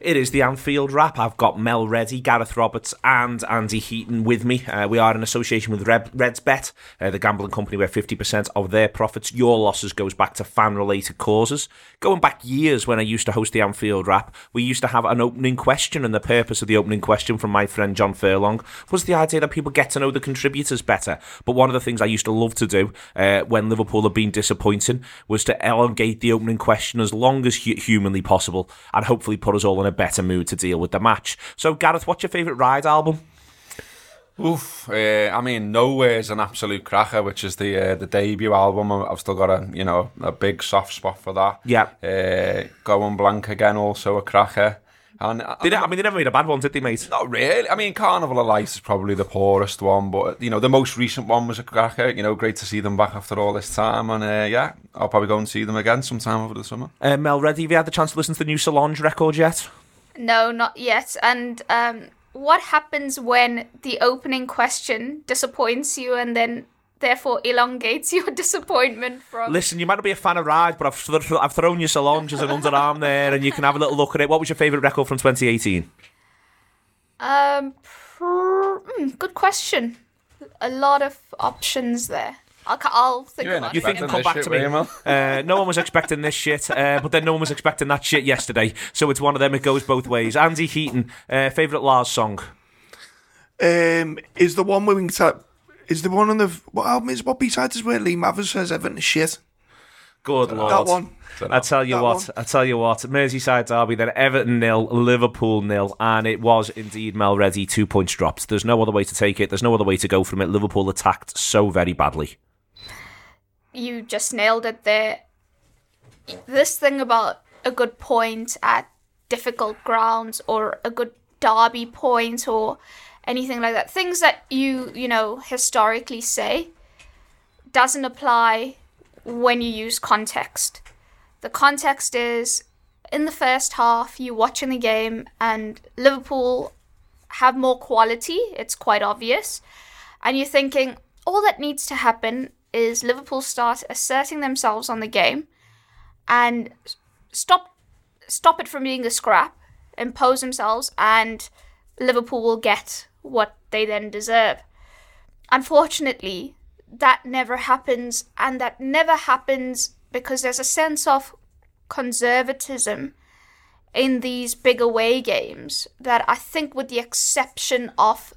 It is the Anfield Wrap. I've got Mel Reddy, Gareth Roberts, and Andy Heaton with me. Uh, we are in association with Red, RedsBet, uh, the gambling company where 50% of their profits, your losses, goes back to fan related causes. Going back years when I used to host the Anfield Wrap, we used to have an opening question, and the purpose of the opening question from my friend John Furlong was the idea that people get to know the contributors better. But one of the things I used to love to do uh, when Liverpool had been disappointing was to elongate the opening question as long as hu- humanly possible and hopefully put us all in a better mood to deal with the match. So, Gareth, what's your favourite ride album? Oof, uh, I mean, Nowhere's an absolute cracker, which is the uh, the debut album. I've still got a you know a big soft spot for that. Yeah. Uh, Going Blank again, also a cracker. And Did it, I mean, they never made a bad one, did they, mate? Not really. I mean, Carnival of Lights is probably the poorest one, but you know the most recent one was a cracker. You know, great to see them back after all this time, and uh, yeah, I'll probably go and see them again sometime over the summer. Uh, Mel Reddy, have you had the chance to listen to the new Solange record yet? No, not yet. And um, what happens when the opening question disappoints you and then therefore elongates your disappointment from? Listen, you might not be a fan of Ride, but I've, th- I've thrown you Solange as an underarm there, and you can have a little look at it. What was your favourite record from 2018? Um, pr- mm, good question. A lot of options there. I'll, ca- I'll think You ain't about You think Expecting come this back to shit, me. Uh, no one was expecting this shit, uh, but then no one was expecting that shit yesterday. So it's one of them. It goes both ways. Andy Heaton, uh, favourite La's song. Um, is the one where we can tell, is the one on the what album is what B side is where Lee Mavers says Everton is shit. Good lord. That one. I tell you That what, one. I tell you what, Merseyside derby, then Everton nil, Liverpool nil, and it was indeed Mel Reddy two points dropped. There's no other way to take it. There's no other way to go from it. Liverpool attacked so very badly. you just nailed it there. This thing about a good point at difficult grounds or a good derby point or anything like that, things that you, you know, historically say doesn't apply when you use context. The context is in the first half, you watching the game and Liverpool have more quality, it's quite obvious. And you're thinking, all that needs to happen is Liverpool start asserting themselves on the game and stop stop it from being a scrap, impose themselves, and Liverpool will get what they then deserve. Unfortunately, that never happens, and that never happens because there's a sense of conservatism in these big away games that I think, with the exception of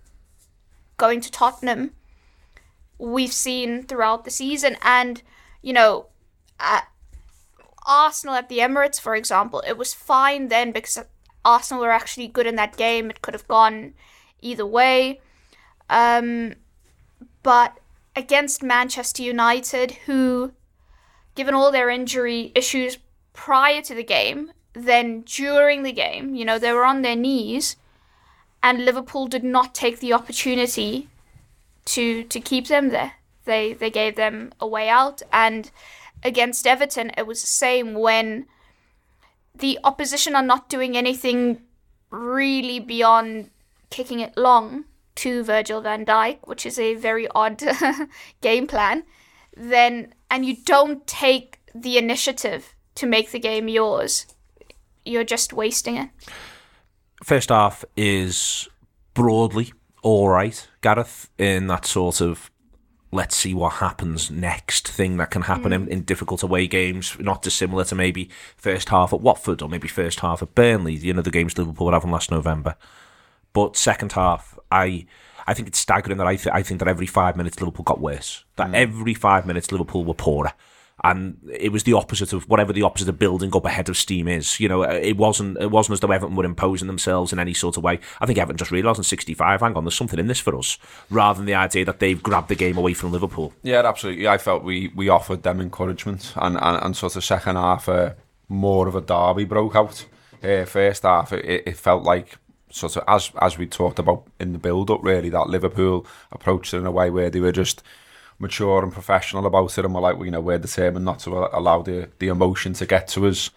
going to Tottenham, we've seen throughout the season. And, you know, at Arsenal at the Emirates, for example, it was fine then because Arsenal were actually good in that game. It could have gone either way. Um, but against Manchester United, who, given all their injury issues prior to the game, then during the game, you know, they were on their knees, and Liverpool did not take the opportunity to to keep them there. They they gave them a way out, and against Everton, it was the same when the opposition are not doing anything really beyond kicking it long to Virgil van Dijk, which is a very odd game plan, then and you don't take the initiative to make the game yours, you're just wasting it. First half is broadly all right, Gareth, in that sort of let's see what happens next thing that can happen in, mm. in difficult away games, not dissimilar to maybe first half at Watford or maybe first half at Burnley, you know, the games Liverpool were having last November. But second half, I I think it's staggering that I, th- I think that every five minutes Liverpool got worse. That every five minutes Liverpool were poorer. And it was the opposite of whatever the opposite of building up ahead of steam is. You know, it wasn't it wasn't as though Everton were imposing themselves in any sort of way. I think Everton just realised in 65, hang on, there's something in this for us, rather than the idea that they've grabbed the game away from Liverpool. Yeah, absolutely. I felt we, we offered them encouragement, and, and, and sort of second half, uh, more of a derby broke out. uh, first half, it, it felt like sort of as as we talked about in the build up, really that Liverpool approached it in a way where they were just mature and professional about it, and we're like, well, you know, we're determined not to allow the the emotion to get to us.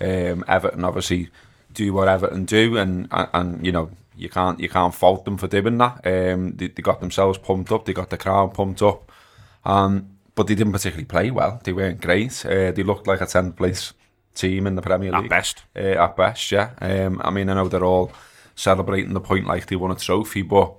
Um, Everton obviously do what Everton do, and, and and you know you can't you can't fault them for doing that. Um, they, they got themselves pumped up, they got the crowd pumped up, um, but they didn't particularly play well. They weren't great. Uh, they looked like a tenth place team in the Premier League At best. Uh, at best, yeah. Um, I mean, I know they're all celebrating the point like they won a trophy, but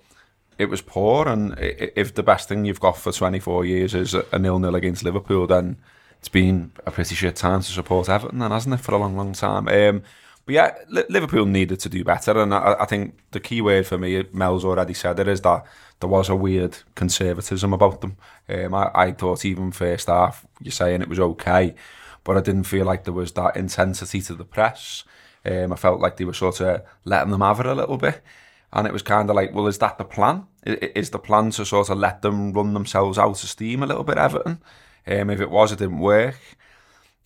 it was poor. And if the best thing you've got for 24 years is a nil nil against Liverpool, then it's been a pretty shit time to support Everton, then hasn't it, for a long, long time? Um, but yeah, Liverpool needed to do better, and I, I think the key word for me, Mel's already said it, is that there was a weird conservatism about them. Um, I, I thought even first half, you're saying it was okay, but I didn't feel like there was that intensity to the press. Um, I felt like they were sort of letting them have it a little bit. And it was kind of like, well, is that the plan? Is the plan to sort of let them run themselves out of steam a little bit, Everton? Um, if it was, it didn't work.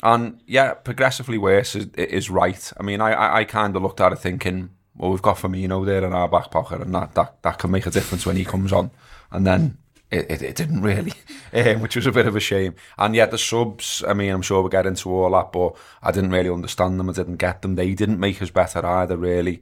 And yeah, progressively worse is, is right. I mean, I, I kind of looked at it thinking, well, we've got Firmino there in our back pocket, and that, that, that can make a difference when he comes on. And then it, it, it didn't really, um, which was a bit of a shame. And yet the subs, I mean, I'm sure we'll get into all that, but I didn't really understand them. I didn't get them. They didn't make us better either, really.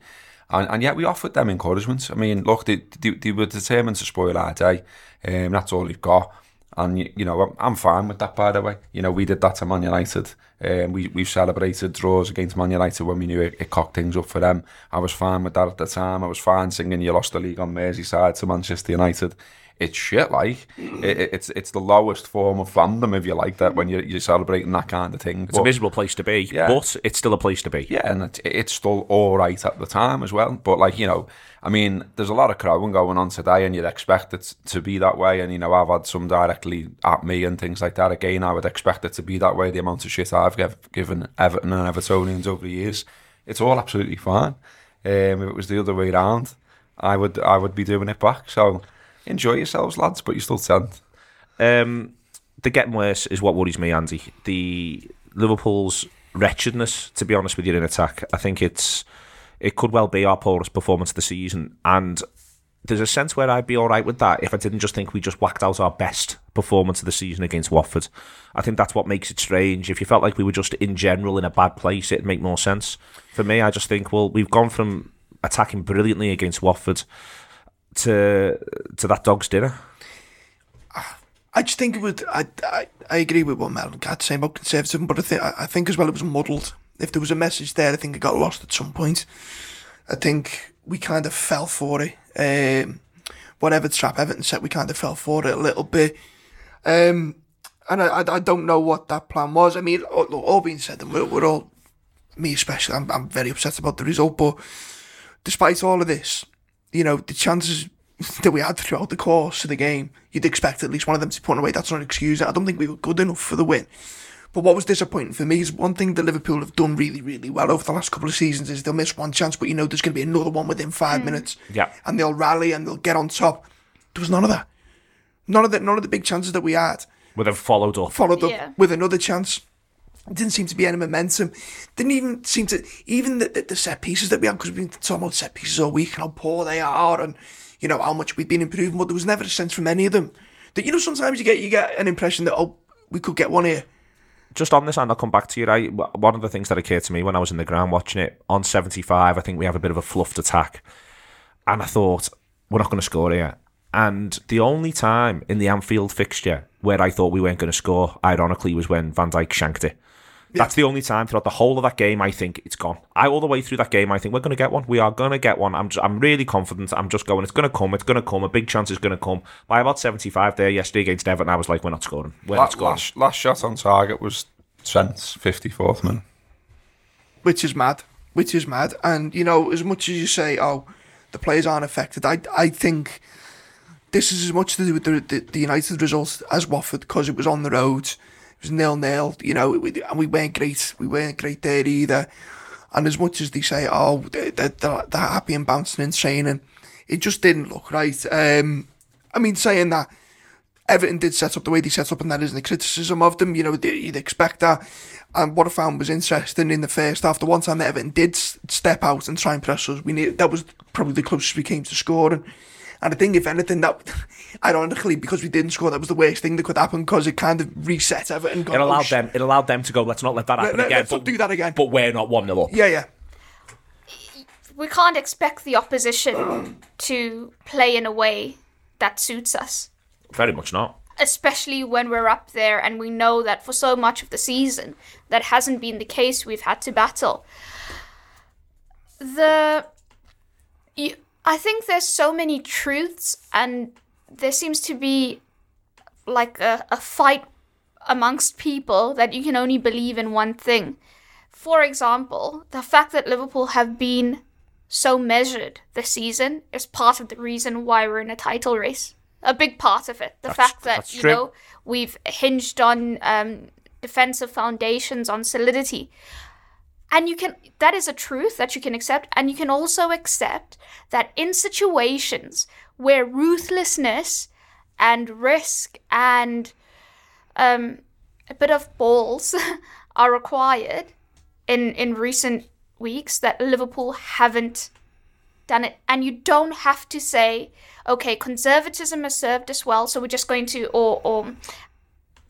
And, and yet we offered them encouragement. I mean, look, they, they, they were determined to spoil our day. Um, that's all we've got. And, you, know, I'm fine with that, by the way. You know, we did that to Man United. Um, we, we've celebrated draws against Man United when we knew it, it cocked things up for them. I was fine with that at the time. I was fine singing You Lost the League on Merseyside to Manchester United. It's shit, like. It, it- it's it's the lowest form of fandom, if you like that, when you're, you're celebrating that kind of thing. It's a miserable place to be, Yeah. but it's still a place to be. Yeah, and it, it's still all right at the time as well. But like you know, I mean, there's a lot of crowing going on today, and you'd expect it to be that way. And you know, I've had some directly at me and things like that. Again, I would expect it to be that way. The amount of shit I've giv given Everton and Evertonians over the years, it's all absolutely fine. Um, if it was the other way around, I would I would be doing it back. So enjoy yourselves, lads, but you still tenth. Um, the getting worse is what worries me, Andy. The Liverpool's wretchedness, to be honest with you, in attack. I think it's it could well be our poorest performance of the season, and there's a sense where I'd be all right with that if I didn't just think we just whacked out our best performance of the season against Watford. I think that's what makes it strange. If you felt like we were just in general in a bad place, it'd make more sense. For me, I just think, well, we've gone from attacking brilliantly against Watford to to that dog's dinner. I just think it would. I, I, I agree with what Mel and Kat saying about conservatism, but I think I think as well it was muddled. If there was a message there, I think it got lost at some point. I think we kind of fell for it. Um, whatever trap Everton set, we kind of fell for it a little bit. Um, and I, I, I don't know what that plan was. I mean, all, all being said, and we're, we're all, me especially, I'm, I'm very upset about the result. But despite all of this, you know, the chances that we had throughout the course of the game, you'd expect at least one of them to put away. That's not an excuse. I don't think we were good enough for the win. But what was disappointing for me is one thing that Liverpool have done really, really well over the last couple of seasons is they'll miss one chance, but you know there's going to be another one within five mm. minutes. Yeah. And they'll rally and they'll get on top. There was none of that. None of the, none of the big chances that we had Would have followed up. followed up Yeah. with another chance. Didn't seem to be any momentum. Didn't even seem to even the, the, the set pieces that we had because we've been talking about set pieces all week and how poor they are and you know how much we've been improving. But there was never a sense from any of them that you know sometimes you get you get an impression that oh we could get one here. just on this, and I'll come back to you. Right, one of the things that occurred to me when I was in the ground watching it on seventy-five, I think we have a bit of a fluffed attack, and I thought we're not going to score here. And the only time in the Anfield fixture where I thought we weren't going to score, ironically, was when Van Dijk shanked it. That's the only time throughout the whole of that game I think it's gone. I all the way through that game I think we're going to get one. We are going to get one. I'm just, I'm really confident. I'm just going. It's going to come. It's going to come. A big chance is going to come. By about 75 there yesterday against Everton, I was like, we're not scoring. We're not Last, scoring. last, last shot on target was Trent's 54th minute. which is mad, which is mad. And you know, as much as you say, oh, the players aren't affected, I I think this is as much to do with the the, the United results as Watford because it was on the road, it was nil nil. You know, and we weren't great. We weren't great there either. And as much as they say, oh, they're, they're, they're happy and bouncing and training, it just didn't look right. Um, I mean, saying that, Everton did set up the way they set up, and that isn't a criticism of them. You know, you'd expect that. And what I found was interesting in the first half, the one time that Everton did step out and try and press us, we need, that was probably the closest we came to scoring. And I think, if anything, that ironically, because we didn't score, that was the worst thing that could happen because it kind of reset Everton. It allowed oh, them. It allowed them to go. Let's not let that happen let, again. Let's but, not do that again. But we're not one 0 up. Yeah, yeah. We can't expect the opposition to play in a way that suits us. Very much not. Especially when we're up there and we know that for so much of the season that hasn't been the case. We've had to battle. The you, I think there's so many truths and there seems to be like a, a fight amongst people that you can only believe in one thing. For example, the fact that Liverpool have been so measured this season is part of the reason why we're in a title race a big part of it. The that's, fact that you true. know we've hinged on um, defensive foundations, on solidity, and you can that is a truth that you can accept, and you can also accept that in situations where ruthlessness and risk and um, a bit of balls are required in in recent weeks that Liverpool haven't done it, and you don't have to say okay, conservatism has served us well, so we're just going to, or, or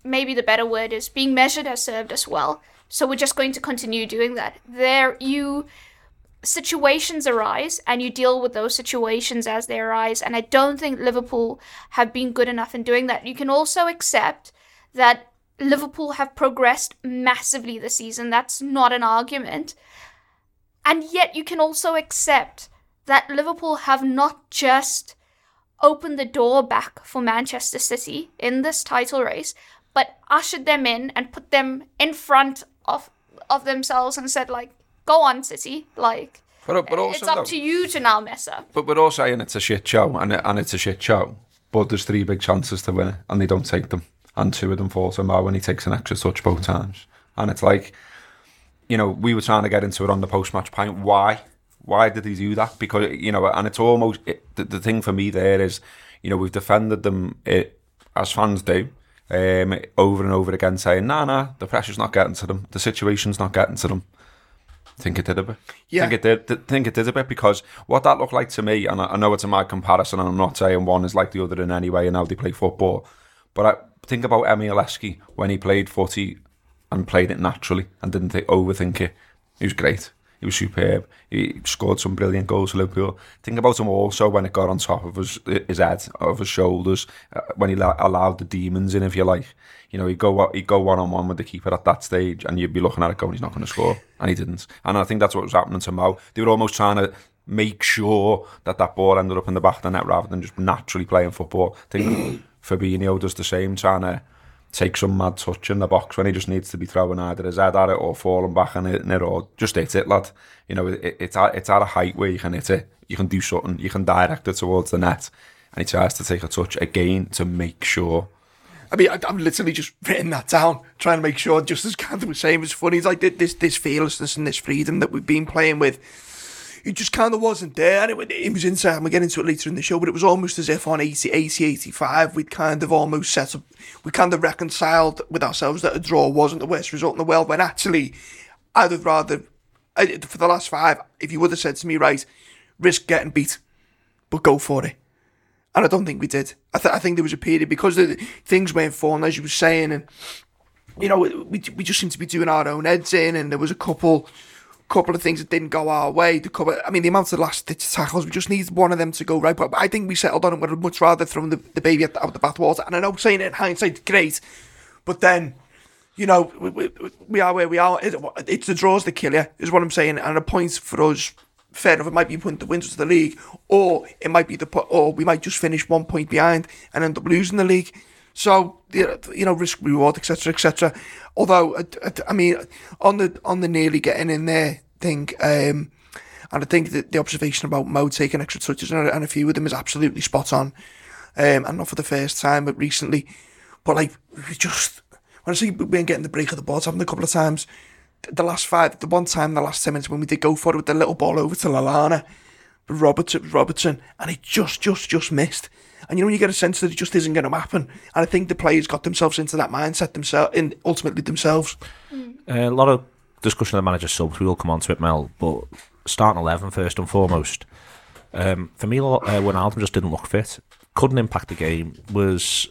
maybe the better word is being measured has served us well, so we're just going to continue doing that. There, you situations arise and you deal with those situations as they arise and i don't think liverpool have been good enough in doing that. You can also accept that liverpool have progressed massively this season. That's not an argument. And yet you can also accept that liverpool have not just opened the door back for Manchester City in this title race, but ushered them in and put them in front of of themselves and said like, "Go on, City!" Like, but, but eh, also, it's up to you to now mess up. But we're all saying it's a shit show, and it, and it's a shit show. But there's three big chances to win it, and they don't take them, and two of them fall to Mo when he takes an extra touch both times, and it's like. You know, we were trying to get into it on the post-match point. Why? Why did he do that? Because you know, and it's almost it, the, the thing for me there is, you know, we've defended them it, as fans do. Um, over and over again saying, nah, nah, the pressure's not getting to them, the situation's not getting to them. think it did a bit. Yeah. Think it did. Think it did a bit because what that looked like to me, and I, I know it's a mad comparison, and I'm not saying one is like the other in any way, and how they play football, but I think about Emile Heskey when he played footy and played it naturally and didn't th- overthink it. He was great. He was superb. He scored some brilliant goals for Liverpool. Think about him also when it got on top of his his head, of his shoulders, uh, when he allowed the demons in, if you like. You know, he'd go he'd go one on one with the keeper at that stage, and you'd be looking at it going, he's not going to score, and he didn't. And I think that's what was happening to Mo. They were almost trying to make sure that that ball ended up in the back of the net rather than just naturally playing football. I think Fabinho does the same, trying to take some mad touch in the box when he just needs to be throwing either his head at it or falling back and hitting it or just hit it, lad. You know, it, it's, at, it's at a height where you can hit it, you can do something, you can direct it towards the net. And he tries to take a touch again to make sure. I mean, I, am literally just writing that down, trying to make sure, just as Cantor was saying, it's funny. It's like this, this fearlessness and this freedom that we've been playing with it just kind of wasn't there. It, it was inside, and we'll get into it later in the show, but it was almost as if on 80, 80, 85, we'd kind of almost set up, we kind of reconciled with ourselves that a draw wasn't the worst result in the world, when actually, I'd have rather, for the last five, if you would have said to me, right, risk getting beat, but go for it. And I don't think we did. I, th- I think there was a period because the, things weren't falling, as you were saying, and, you know, we, we just seemed to be doing our own heads in, and there was a couple couple of things that didn't go our way. The couple, I mean, the amount of last ditch tackles, we just need one of them to go right. But I think we settled on it. We'd much rather throw the, the baby out the, bathwater. And I know saying it in hindsight, great. But then, you know, we, we, we are where we are. It, it's the draws that kill you, is what I'm saying. And a point for us, fair enough, it might be putting the wins to the league, or it might be the or we might just finish one point behind and end up losing the league. So you know, risk reward, etc., etc. Although, I mean, on the on the nearly getting in there thing, um, and I think that the observation about Mo taking extra touches and, a few of them is absolutely spot on. Um, and not for the first time, but recently. But like, we just when I see we been getting the break of the ball, it's happened a couple of times. The last five, the one time, the last ten minutes when we did go for it with the little ball over to Lallana, But Robertson, Robertson, and it just, just, just missed. And you know you get a sense that it just isn't going to happen, and I think the players got themselves into that mindset themselves, in ultimately themselves. a lot of discussion of the manager subs. We will come on to it, Mel. But starting 11 first and foremost. Um, for me, uh, Wijnaldum just didn't look fit. Couldn't impact the game. Was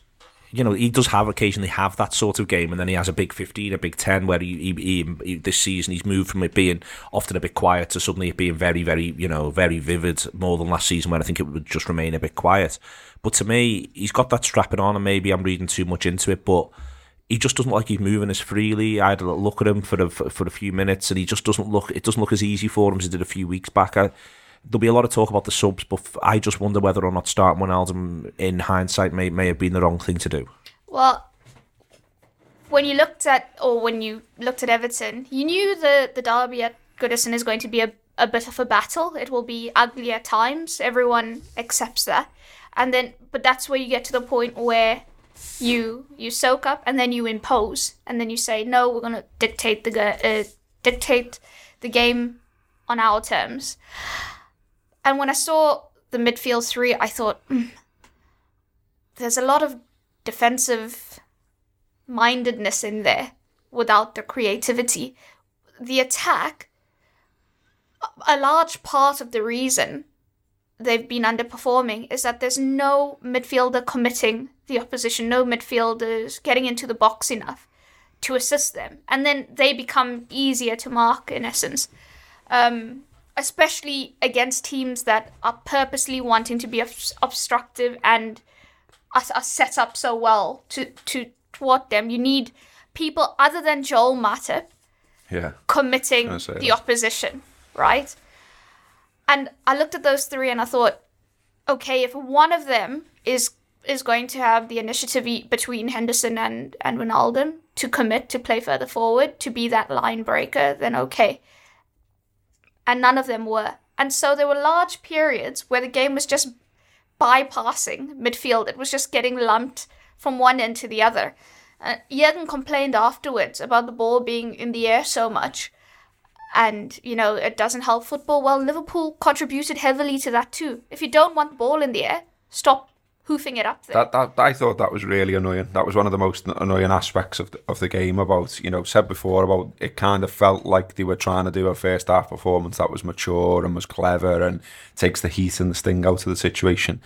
you know he does have occasionally have that sort of game, and then he has a big 15, a big 10, where he, he, he, he this season he's moved from it being often a bit quiet to suddenly it being very, very you know very vivid more than last season when I think it would just remain a bit quiet. But to me, he's got that strapping on, and maybe I'm reading too much into it, but he just doesn't like he's moving as freely. I had a look at him for a, for a few minutes, and he just doesn't look. It doesn't look as easy for him as it did a few weeks back. I, there'll be a lot of talk about the subs, but I just wonder whether or not starting Wijnaldum in hindsight may may have been the wrong thing to do. Well, when you looked at, or when you looked at Everton, you knew the the derby at Goodison is going to be a, a bit of a battle. It will be ugly at times. Everyone accepts that, and then, but that's where you get to the point where you you soak up and then you impose, and then you say, no, we're going to dictate the uh, dictate the game on our terms. And when I saw the midfield three, I thought. "Hmm, there's a lot of defensive mindedness in there without the creativity. The attack, a large part of the reason they've been underperforming is that there's no midfielder committing the opposition, no midfielders getting into the box enough to assist them. And then they become easier to mark in essence. Um, especially against teams that are purposely wanting to be obs- obstructive and are, are set up so well to to thwart them. You need people other than Joel Matip Yeah. committing the that. opposition, right? And I looked at those three and I thought, okay, if one of them is is going to have the initiative between Henderson and and Ronaldo to commit to play further forward to be that line breaker, then okay. And none of them were. And so there were large periods where the game was just bypassing midfield. It was just getting lumped from one end to the other. Uh, Jurgen complained afterwards about the ball being in the air so much. And, you know, it doesn't help football. Well, Liverpool contributed heavily to that too. If you don't want the ball in the air, stop hoofing it up there. That, that I thought that was really annoying. That was one of the most annoying aspects of the, of the game. About you know said before about it kind of felt like they were trying to do a first half performance that was mature and was clever and takes the heat and the sting out of the situation.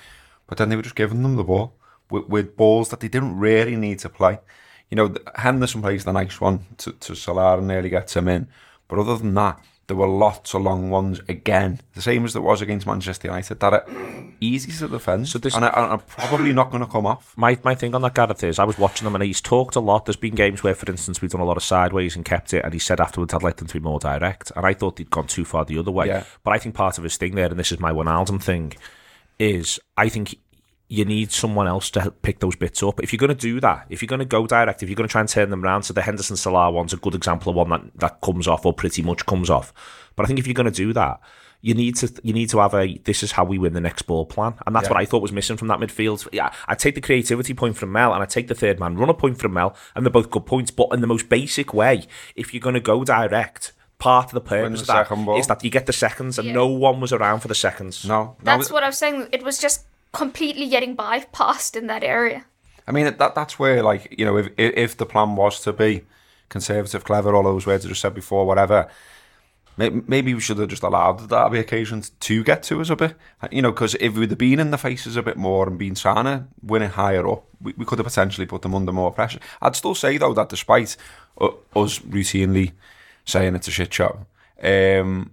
But then they were just giving them the ball with, with balls that they didn't really need to play. You know, Henderson plays the nice one to, to Salah and nearly gets him in. But other than that, there were lots of long ones again, the same as there was against Manchester United. That are easy to defend, So this- and, and are probably not going to come off. My my thing on that Gareth is I was watching them and he's talked a lot. There's been games where, for instance, we've done a lot of sideways and kept it, and he said afterwards I'd like them to be more direct, and I thought he'd gone too far the other way. Yeah. But I think part of his thing there, and this is my one Wijnaldum thing, is I think you need someone else to help pick those bits up. If you're going to do that, if you're going to go direct, if you're going to try and turn them around, so the Henderson Salah one's a good example of one that, that comes off or pretty much comes off. But I think if you're going to do that, you need to you need to have a this is how we win the next ball plan, and that's Yeah. what I thought was missing from that midfield. Yeah, I take the creativity point from Mel, and I take the third man runner point from Mel, and they're both good points. But in the most basic way, if you're going to go direct, part of the purpose the of that second ball. is that you get the seconds, and Yeah. no one was around for the seconds. No, no, That's what I was saying. It was just completely getting bypassed in that area. I mean, that that's where, like, you know, if if the plan was to be conservative, clever, all those words I just said before, whatever, maybe we should have just allowed the derby occasions to get to us a bit. You know, because if we'd have been in the faces a bit more and been trying to win it higher up, we, we could have potentially put them under more pressure. I'd still say, though, that despite uh, us routinely saying it's a shit show, um,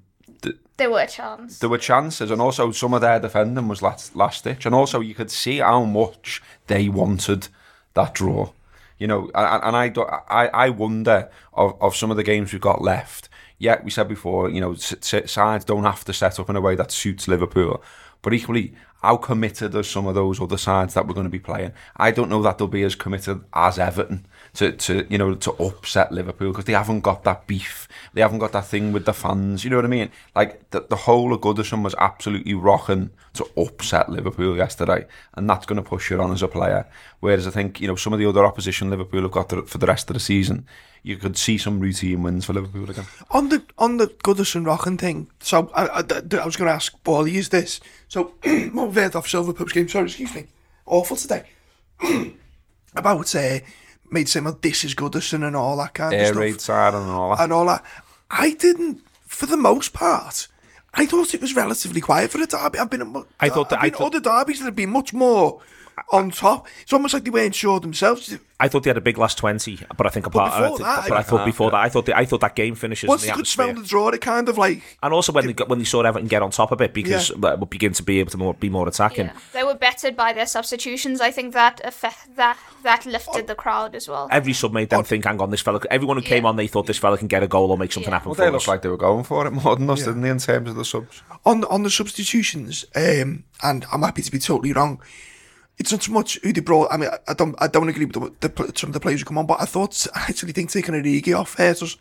There were a chance. there were chances, and also some of their defending was last last ditch, and also you could see how much they wanted that draw. You know, and, and I, do- I I wonder of, of some of the games we've got left. Yeah, we said before, you know, sides don't have to set up in a way that suits Liverpool, but equally, how committed are some of those other sides that we're going to be playing? I don't know that they'll be as committed as Everton to, to you know to upset Liverpool because they haven't got that beef. They haven't got that thing with the fans. You know what I mean? Like the, the whole of Goodison was absolutely rocking to upset Liverpool yesterday, and that's going to push you on as a player. Whereas I think you know some of the other opposition Liverpool have got for the rest of the season, you could see some routine wins for Liverpool again. On the on the Goodison Rocking thing, so I, I, I was going to ask Bally, is this so? More vert off Silver Pub's game. Sorry, excuse me. Awful today. About uh, made say, well, this is Goodison and all that kind Air of raid stuff siren and all that. and all that. I didn't, for the most part. I thought it was relatively quiet for a derby. I've been, at I thought that- I've I been thought- other derbies that have been much more on top. It's almost like they weren't sure themselves. I thought they had a big last twenty, but I think apart. before I think- that, but I I- thought before that, I thought the, I thought that game finishes Once in they could smell the draw, it kind of like And also when they got, when they saw Everton get on top of it because Yeah. that would begin to be able to more, be more attacking. Yeah. They were bettered by their substitutions. I think that effect, that that lifted the crowd as well. Every sub made them think, hang on, this fella. Everyone who came on, they thought this fella can get a goal or make something Yeah. happen Well, for they us. looked like they were going for it more than us, didn't they, in terms of the subs? on the, on the substitutions, um, and I'm happy to be totally wrong. It's not so much who they brought. I mean, I, don't, I don't agree with the, the, some of the players who come on, but I thought I actually think taking Origi off hurt us,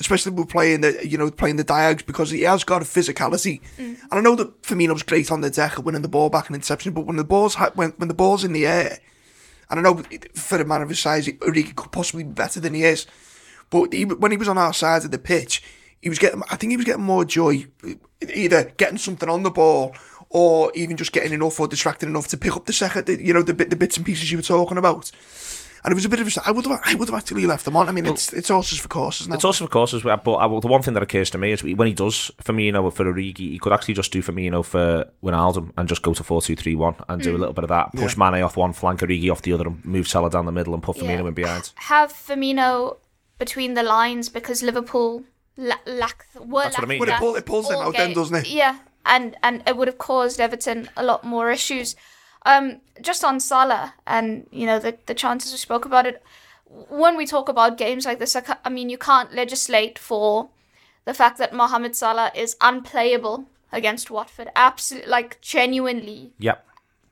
especially with playing the, you know, playing the Diags because he has got a physicality. Mm. And I know that Firmino's great on the deck, winning the ball back and interception, but when the ball's when when the ball's in the air, and I know for a man of his size, Origi could possibly be better than he is. But he, when he was on our side of the pitch, he was getting. I think he was getting more joy, either getting something on the ball or even just getting enough or distracting enough to pick up the second, the, you know, the bit, the bits and pieces you were talking about. And it was a bit of a. I would have. I would have actually left them on. I mean, it's it's horses for courses now. It's also, for courses. But I, the one thing that occurs to me is when he does Firmino for Origi, he could actually just do Firmino for Wijnaldum and just go to 4 2 3 1 and do a mm. little bit of that. Push Mane off one flank, Origi off the other, and move Salah down the middle and put Firmino Yeah. in behind. Have Firmino between the lines because Liverpool la- lack were That's what I mean, lacking Well, it pull- it pulls them all out then, doesn't it? Yeah, and and it would have caused Everton a lot more issues. Um, just on Salah and you know the the chances we spoke about it. When we talk about games like this, I, ca- I mean you can't legislate for the fact that Mohamed Salah is unplayable against Watford. Absolutely, like genuinely Yep.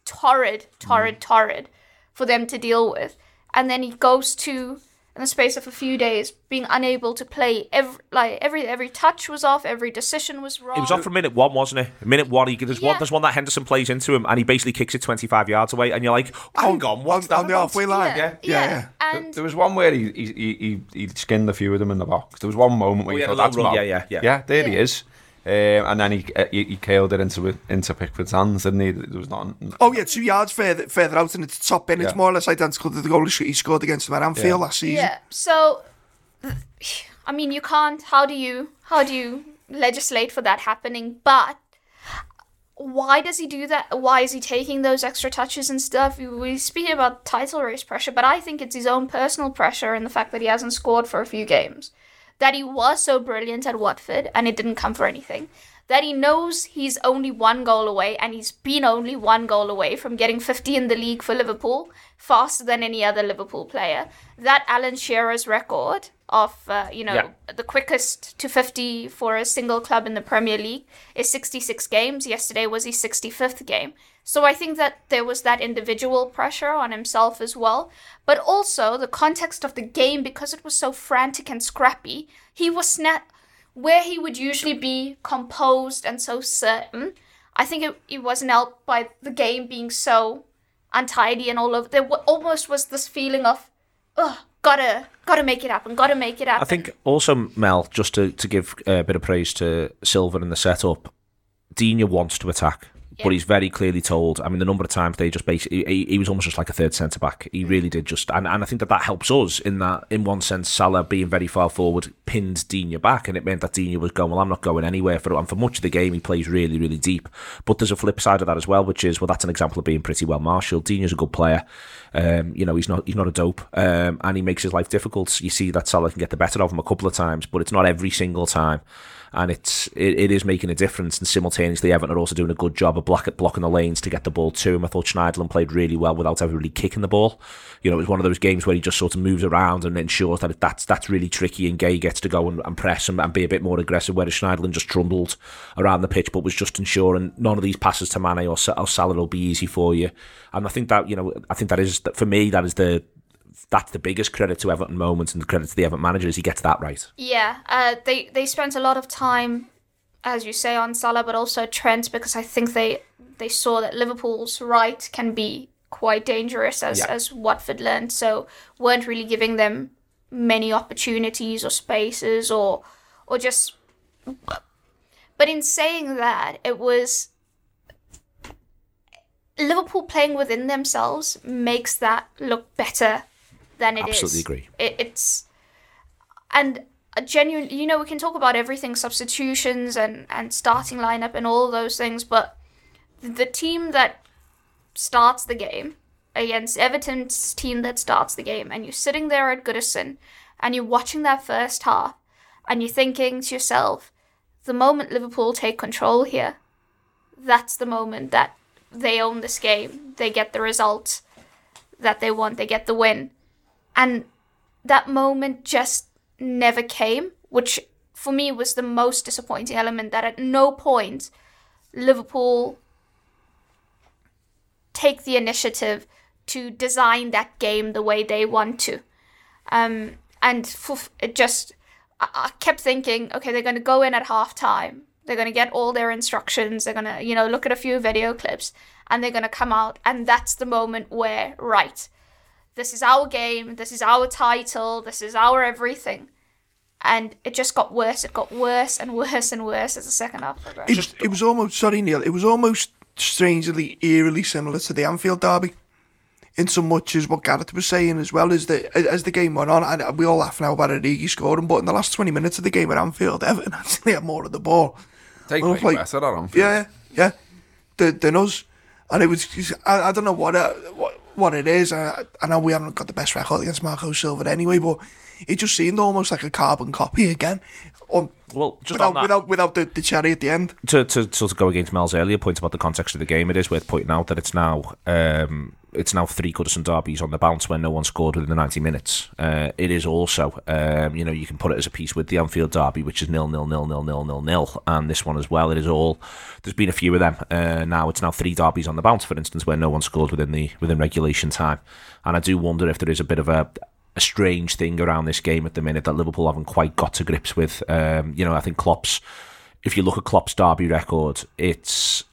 torrid, torrid, torrid for them to deal with. And then he goes to, in the space of a few days, being unable to play. Every like every every touch was off, every decision was wrong. It was off from minute one, wasn't it? Minute one, he, there's one. Yeah. There's one that Henderson plays into him, and he basically kicks it 25 yards away, and you're like, "Hang on, what's on, that?" on the about? halfway line? yeah, yeah, yeah. yeah. And There was one where he he, he, he he skinned a few of them in the box. There was one moment where Oh, you yeah, thought that's little run, yeah, yeah, yeah. yeah. There he is, um, and then he, uh, he he curled it into into Pickford's hands, didn't he? There was not. Oh yeah, two yards further further out, and it's top bin. It's more or less identical to the goal he scored against them at Anfield Yeah. last season. yeah, so I mean, you can't. How do you how do you legislate for that happening? But why does he do that? Why is he taking those extra touches and stuff? We- speak about title race pressure, but I think it's his own personal pressure and the fact that he hasn't scored for a few games. That he was so brilliant at Watford and it didn't come for anything. That he knows he's only one goal away and he's been only one goal away from getting 50 in the league for Liverpool, faster than any other Liverpool player. That Alan Shearer's record of, uh, you know, Yeah. the quickest to 50 for a single club in the Premier League is 66 games. Yesterday was his 65th game. So I think that there was that individual pressure on himself as well, but also the context of the game because it was so frantic and scrappy. He was sna- where he would usually be composed and so certain. I think it, it wasn't helped by the game being so untidy and all over. There wa- almost was this feeling of, ugh, gotta gotta make it happen, gotta make it happen. I think also Mel, just to, to give a bit of praise to Silva and the setup, Digne wants to attack, Yeah. but he's very clearly told. I mean, the number of times they just basically he, he was almost just like a third centre back. He really did just, and, and I think that that helps us in that, in one sense, Salah being very far forward pinned Digne back, and it meant that Digne was going, well, I'm not going anywhere for and for much of the game. He plays really, really deep. But there's a flip side of that as well, which is well, that's an example of being pretty well marshalled. Digne's a good player. Um, you know, he's not he's not a dope, um, and he makes his life difficult. You see that Salah can get the better of him a couple of times, but it's not every single time. And it's it, it is making a difference. And simultaneously, Everton are also doing a good job of block, blocking the lanes to get the ball to him. I thought Schneiderlin played really well without ever really kicking the ball. You know, it was one of those games where he just sort of moves around and ensures that that's that's really tricky, and Gueye gets to go and, and press and, and be a bit more aggressive. Whereas Schneiderlin just trundled around the pitch, but was just ensuring none of these passes to Mane or, or Salah will be easy for you. And I think that you know, I think that is for me that is the that's the biggest credit to Everton moments and the credit to the Everton manager is he gets that right. Yeah, uh, they they spent a lot of time, as you say, on Salah, but also Trent because I think they they saw that Liverpool's right can be quite dangerous as Yeah. as Watford learned, so weren't really giving them many opportunities or spaces or or just. But in saying that, it was Liverpool playing within themselves makes that look better than it is. Absolutely agree. It, it's and a genuine. You know, we can talk about everything, substitutions and and starting lineup and all those things, but the team that starts the game against Everton's team that starts the game, and you're sitting there at Goodison, and you're watching that first half, and you're thinking to yourself, the moment Liverpool take control here, that's the moment that they own this game. They get the result that they want. They get the win. And that moment just never came, which for me was the most disappointing element that at no point Liverpool take the initiative to design that game the way they want to. Um, and for, it just, I, I kept thinking, okay, they're going to go in at half time. They're going to get all their instructions. They're going to, you know, look at a few video clips and they're going to come out. And that's the moment where, right, this is our game. This is our title. This is our everything. And it just got worse. It got worse and worse and worse as the second half progressed. It, it was almost sorry Neil. It was almost strangely eerily similar to the Anfield derby, in so much as what Gareth was saying as well as the as the game went on. And we all laugh now about Origi scoring, but in the last twenty minutes of the game at Anfield, Everton actually had more of the ball. They Well, play like- better at Anfield. Yeah, yeah, than, than us. And it was I, I don't know what uh, what what it is. I, I know we haven't got the best record against Marco Silva anyway, but it just seemed almost like a carbon copy again. On, Well, just without, that- without without the, the cherry at the end. to, to sort of go against Mel's earlier point about the context of the game, it is worth pointing out that it's now um, it's now three Goodison derbies on the bounce when no one scored within the 90 minutes. Uh, it is also, um, you know, you can put it as a piece with the Anfield derby, which is nil nil nil nil nil nil nil, and this one as well. It is all. There's been a few of them. Uh, now it's now three derbies on the bounce, for instance, where no one scored within the within regulation time, and I do wonder if there is a bit of a a strange thing around this game at the minute that Liverpool haven't quite got to grips with. Um, you know, I think Klopp's. If you look at Klopp's derby record, it's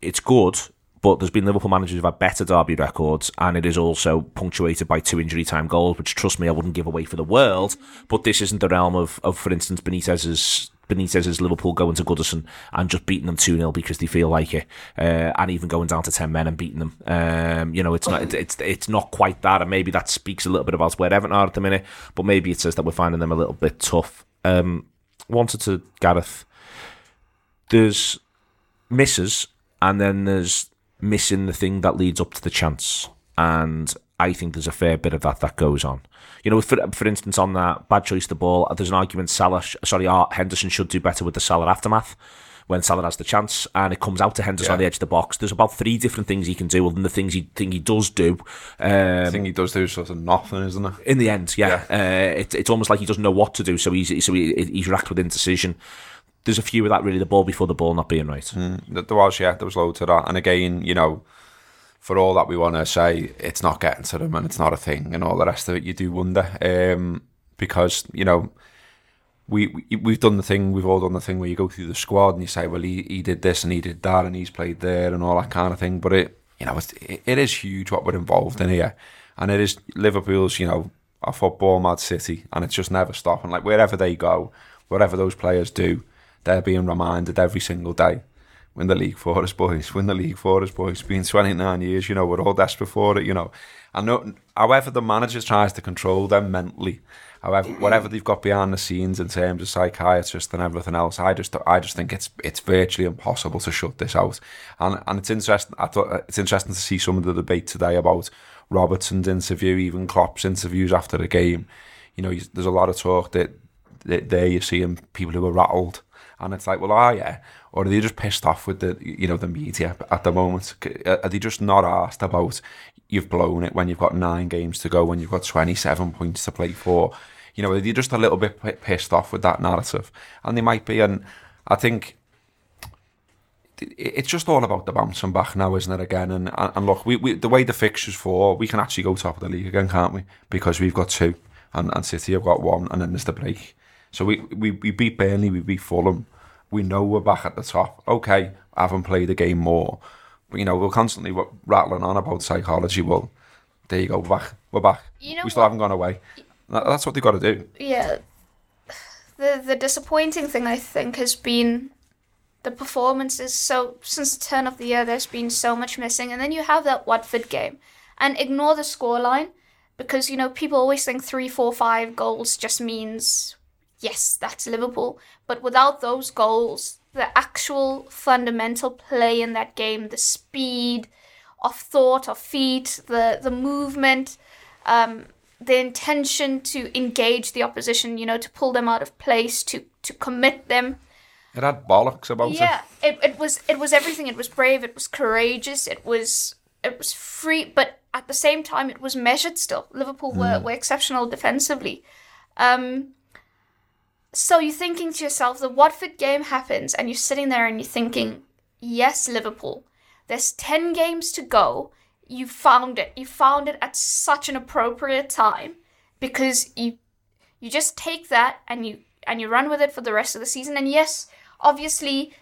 it's good, but there's been Liverpool managers who've had better derby records, and it is also punctuated by two injury time goals, which trust me, I wouldn't give away for the world. But this isn't the realm of, of for instance, Benitez's Benitez's Liverpool going to Goodison and just beating them 2 0 because they feel like it, uh, and even going down to 10 men and beating them. Um, you know, it's not it's it's not quite that, and maybe that speaks a little bit about where Everton are at the minute, but maybe it says that we're finding them a little bit tough. Um, wanted to Gareth. There's misses, and then there's missing the thing that leads up to the chance. And I think there's a fair bit of that that goes on. You know, for, for instance, on that bad choice the ball, there's an argument Salah, sorry, Art Henderson should do better with the Salah aftermath when Salah has the chance and it comes out to Henderson on the edge of the box. There's about three different things he can do other than the things he think he does do. Um, I think he does do sort of nothing, isn't it? in the end, yeah, Uh, it, it's almost like he doesn't know what to do, so he's so he, he's racked with indecision. There's a few of that really, the ball before the ball not being right. There there was, yeah, there was loads of that. And again, you know, for all that we want to say, it's not getting to them and it's not a thing and all the rest of it, you do wonder. Um, because, you know, we, we, we've done the thing, we've all done the thing where you go through the squad and you say, well, he, he did this and he did that and he's played there and all that kind of thing. But it, you know, it's, it, it is huge what we're involved in here. And it is Liverpool's, you know, a football mad city and it's just never stopping. Like wherever they go, whatever those players do, they're being reminded every single day. Win the league for us, boys. Win the league for us, boys. It's been 29 years, you know, we're all desperate for it, you know. I know, however, the manager tries to control them mentally, however, whatever they've got behind the scenes in terms of psychiatrists and everything else, I just, I just think it's, it's virtually impossible to shut this out. And, and it's interesting. I thought it's interesting to see some of the debate today about Robertson's interview, even Klopp's interviews after the game. You know, there's a lot of talk that, that there you're seeing people who are rattled And it's like, well, oh, are you? Or are they just pissed off with the, you know, the media at the moment? Are they just not asked about you've blown it when you've got nine games to go, when you've got 27 points to play for? You know, are they just a little bit p- pissed off with that narrative? And they might be. And I think it's just all about the bouncing back now, isn't it? Again, and and look, we, we the way the fixtures fall, we can actually go top of the league again, can't we? Because we've got two, and, and City have got one, and then there's the break. So we, we, we beat Burnley, we beat Fulham. We know we're back at the top. Okay, I haven't played the game more. But, you know, we're constantly rattling on about psychology. Well, there you go, we're back. We're back. You know we still what? haven't gone away. That's what they've got to do. Yeah. The the disappointing thing I think has been the performances. So since the turn of the year, there's been so much missing, and then you have that Watford game, and ignore the scoreline because you know people always think three, four, five goals just means yes, that's Liverpool. But without those goals, the actual fundamental play in that game, the speed of thought, of feet, the the movement, um, the intention to engage the opposition, you know, to pull them out of place, to to commit them. It had bollocks about Yeah, it, it was it was everything. It was brave. It was courageous. It was it was free, but at the same time, it was measured. Still, Liverpool were, were exceptional defensively. Um, so you're thinking to yourself, the Watford game happens, and you're sitting there and you're thinking, yes, Liverpool. There's ten games to go. You found it. You found it at such an appropriate time because you you just take that and you and you run with it for the rest of the season. And yes, obviously,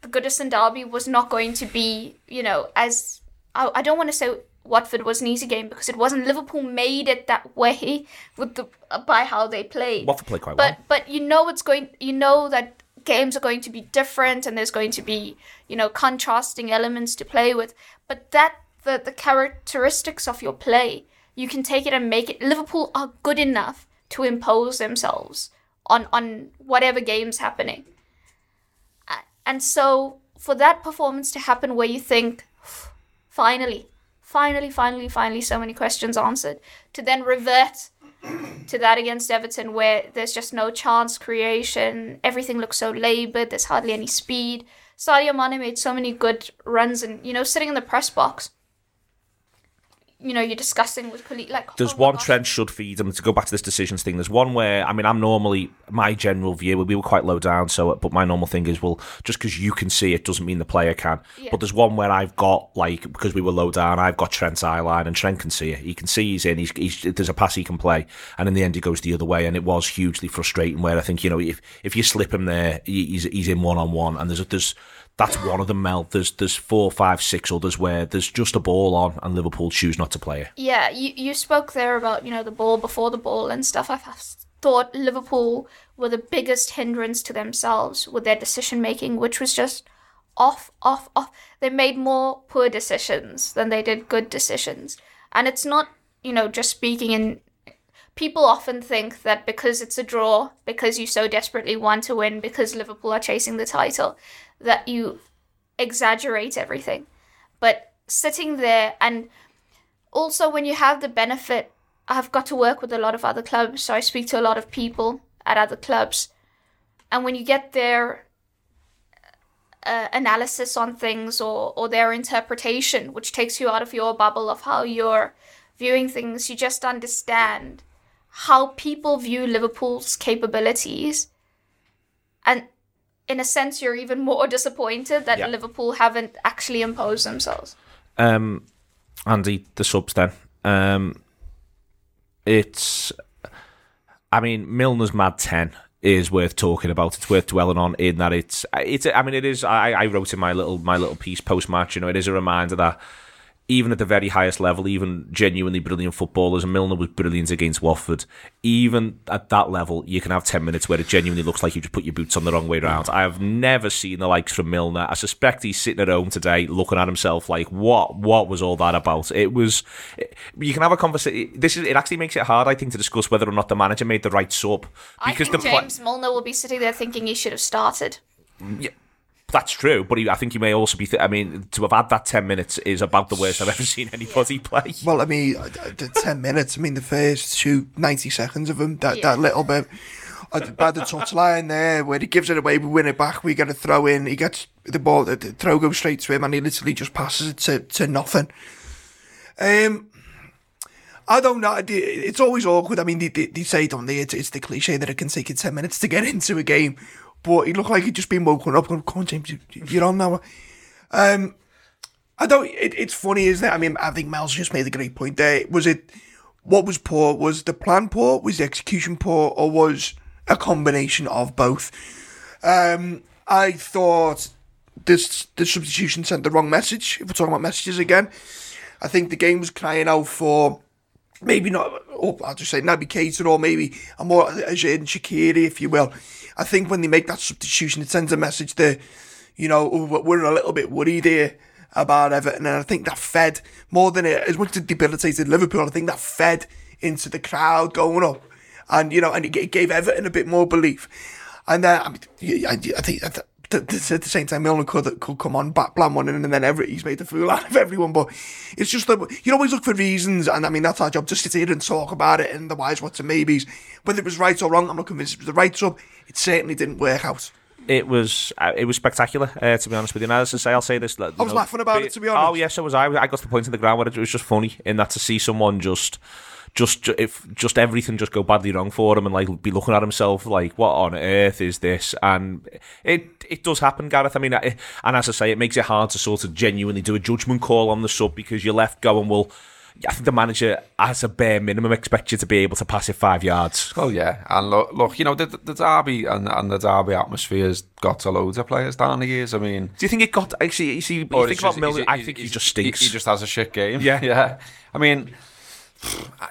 the Goodison derby was not going to be, you know, as I, I don't want to say Watford was an easy game because it wasn't. Liverpool made it that way with the by how they played. Watford played quite but well. but you know it's going. You know that games are going to be different, and there's going to be you know contrasting elements to play with. But that the the characteristics of your play, you can take it and make it. Liverpool are good enough to impose themselves on on whatever game's happening. And so for that performance to happen where you think finally finally finally finally so many questions answered. To then revert to that against Everton where there's just no chance creation everything looks so labored there's hardly any speed. Sadio Mane made so many good runs and you know sitting in the press box you know you're discussing with colleagues like There's oh one Trent should feed him to go back to this decisions thing. There's one where I mean I'm normally my general view we were quite low down, so but my normal thing is well just because you can see it doesn't mean the player can. Yeah. But there's one where I've got like because we were low down, I've got Trent's eye line and Trent can see it. He can see he's in. He's, he's there's a pass he can play, and in the end he goes the other way, and it was hugely frustrating. Where I think you know if if you slip him there, he's he's in one on one, and there's there's that's one of them. Mel, there's there's four, five, six others where there's just a ball on, and Liverpool choose not to play it. Yeah, you, you spoke there about, you know, the ball before the ball and stuff. I've thought Liverpool were the biggest hindrance to themselves with their decision making, which was just off, off, off. They made more poor decisions than they did good decisions. And it's not, you know, just speaking in. People often think that because it's a draw, because you so desperately want to win, because Liverpool are chasing the title, that you exaggerate everything. But sitting there and also when you have the benefit i've got to work with a lot of other clubs so i speak to a lot of people at other clubs and when you get their uh, analysis on things or, or their interpretation which takes you out of your bubble of how you're viewing things you just understand how people view liverpool's capabilities and in a sense you're even more disappointed that Yeah. liverpool haven't actually imposed themselves Um, Andy, the subs then. Um, it's, I mean, Milner's Mad 10 is worth talking about. It's worth dwelling on in that it's, it's. I mean, it is. I, I wrote in my little my little piece post match. You know, it is a reminder that even at the very highest level, even genuinely brilliant footballers, and Milner was brilliant against Watford. Even at that level, you can have ten minutes where it genuinely looks like you just put your boots on the wrong way round. I have never seen the likes from Milner. I suspect he's sitting at home today, looking at himself like, "What? What was all that about?" It was. You can have a conversation. This is. It actually makes it hard, I think, to discuss whether or not the manager made the right sub I because think the James Milner will be sitting there thinking he should have started. That's true, but he, I think you may also be. Th- I mean, to have had that ten minutes is about the worst I've ever seen anybody play. Well, I mean, uh, the 10 minutes, I mean, the first two, 90 seconds of them, that, Yeah. that little bit. at- by the touchline there, where he gives it away, we win it back, we get a throw in, he gets the ball, the, the throw goes straight to him, and he literally just passes it to, to nothing. Um, I don't know. It's always awkward. I mean, they, they, they say, don't they? It's, it's the cliche that it can take you 10 minutes to get into a game. But he looked like he'd just been woken up. Going, Come on, James, you- you're on now. Um, I don't. It, it's funny, isn't it? I mean, I think Mel's just made a great point there. Was it what was poor? Was the plan poor? Was the execution poor? Or was a combination of both? Um, I thought this the substitution sent the wrong message. If we're talking about messages again, I think the game was crying out for maybe not. Oh, I'll just say Naby Keita or maybe a more a Xherdan Shaqiri, if you will. I think when they make that substitution, it sends a message that you know oh, we're a little bit worried here about Everton, and I think that fed more than it as much as it debilitated Liverpool. I think that fed into the crowd going up, and you know, and it gave Everton a bit more belief. And then I mean, I, I think the, at the same time, Milner could could come on, back plan one, in, and then every, he's made a fool out of everyone. But it's just that you always look for reasons, and I mean that's our job, just to sit here and talk about it and the whys, what's, and maybes. Whether it was right or wrong, I'm not convinced it was the right sub. It certainly didn't work out. It was uh, it was spectacular uh, to be honest with you. Now, as I say, I'll say this. I was laughing about it, to be honest. Oh yes, I was. I, I got to the point in the ground where it was just funny in that to see someone just. Just if just everything just go badly wrong for him and like be looking at himself like what on earth is this and it it does happen Gareth I mean I, and as I say it makes it hard to sort of genuinely do a judgment call on the sub because you're left going well I think the manager as a bare minimum expects you to be able to pass it five yards Well, yeah, and look, look you know, the, the derby and, and the derby atmosphere's got to loads of players down the years. I mean, Do you think it got actually? You see, you think about just- I think he just stinks. He, he just has a shit game. Yeah. yeah. I mean,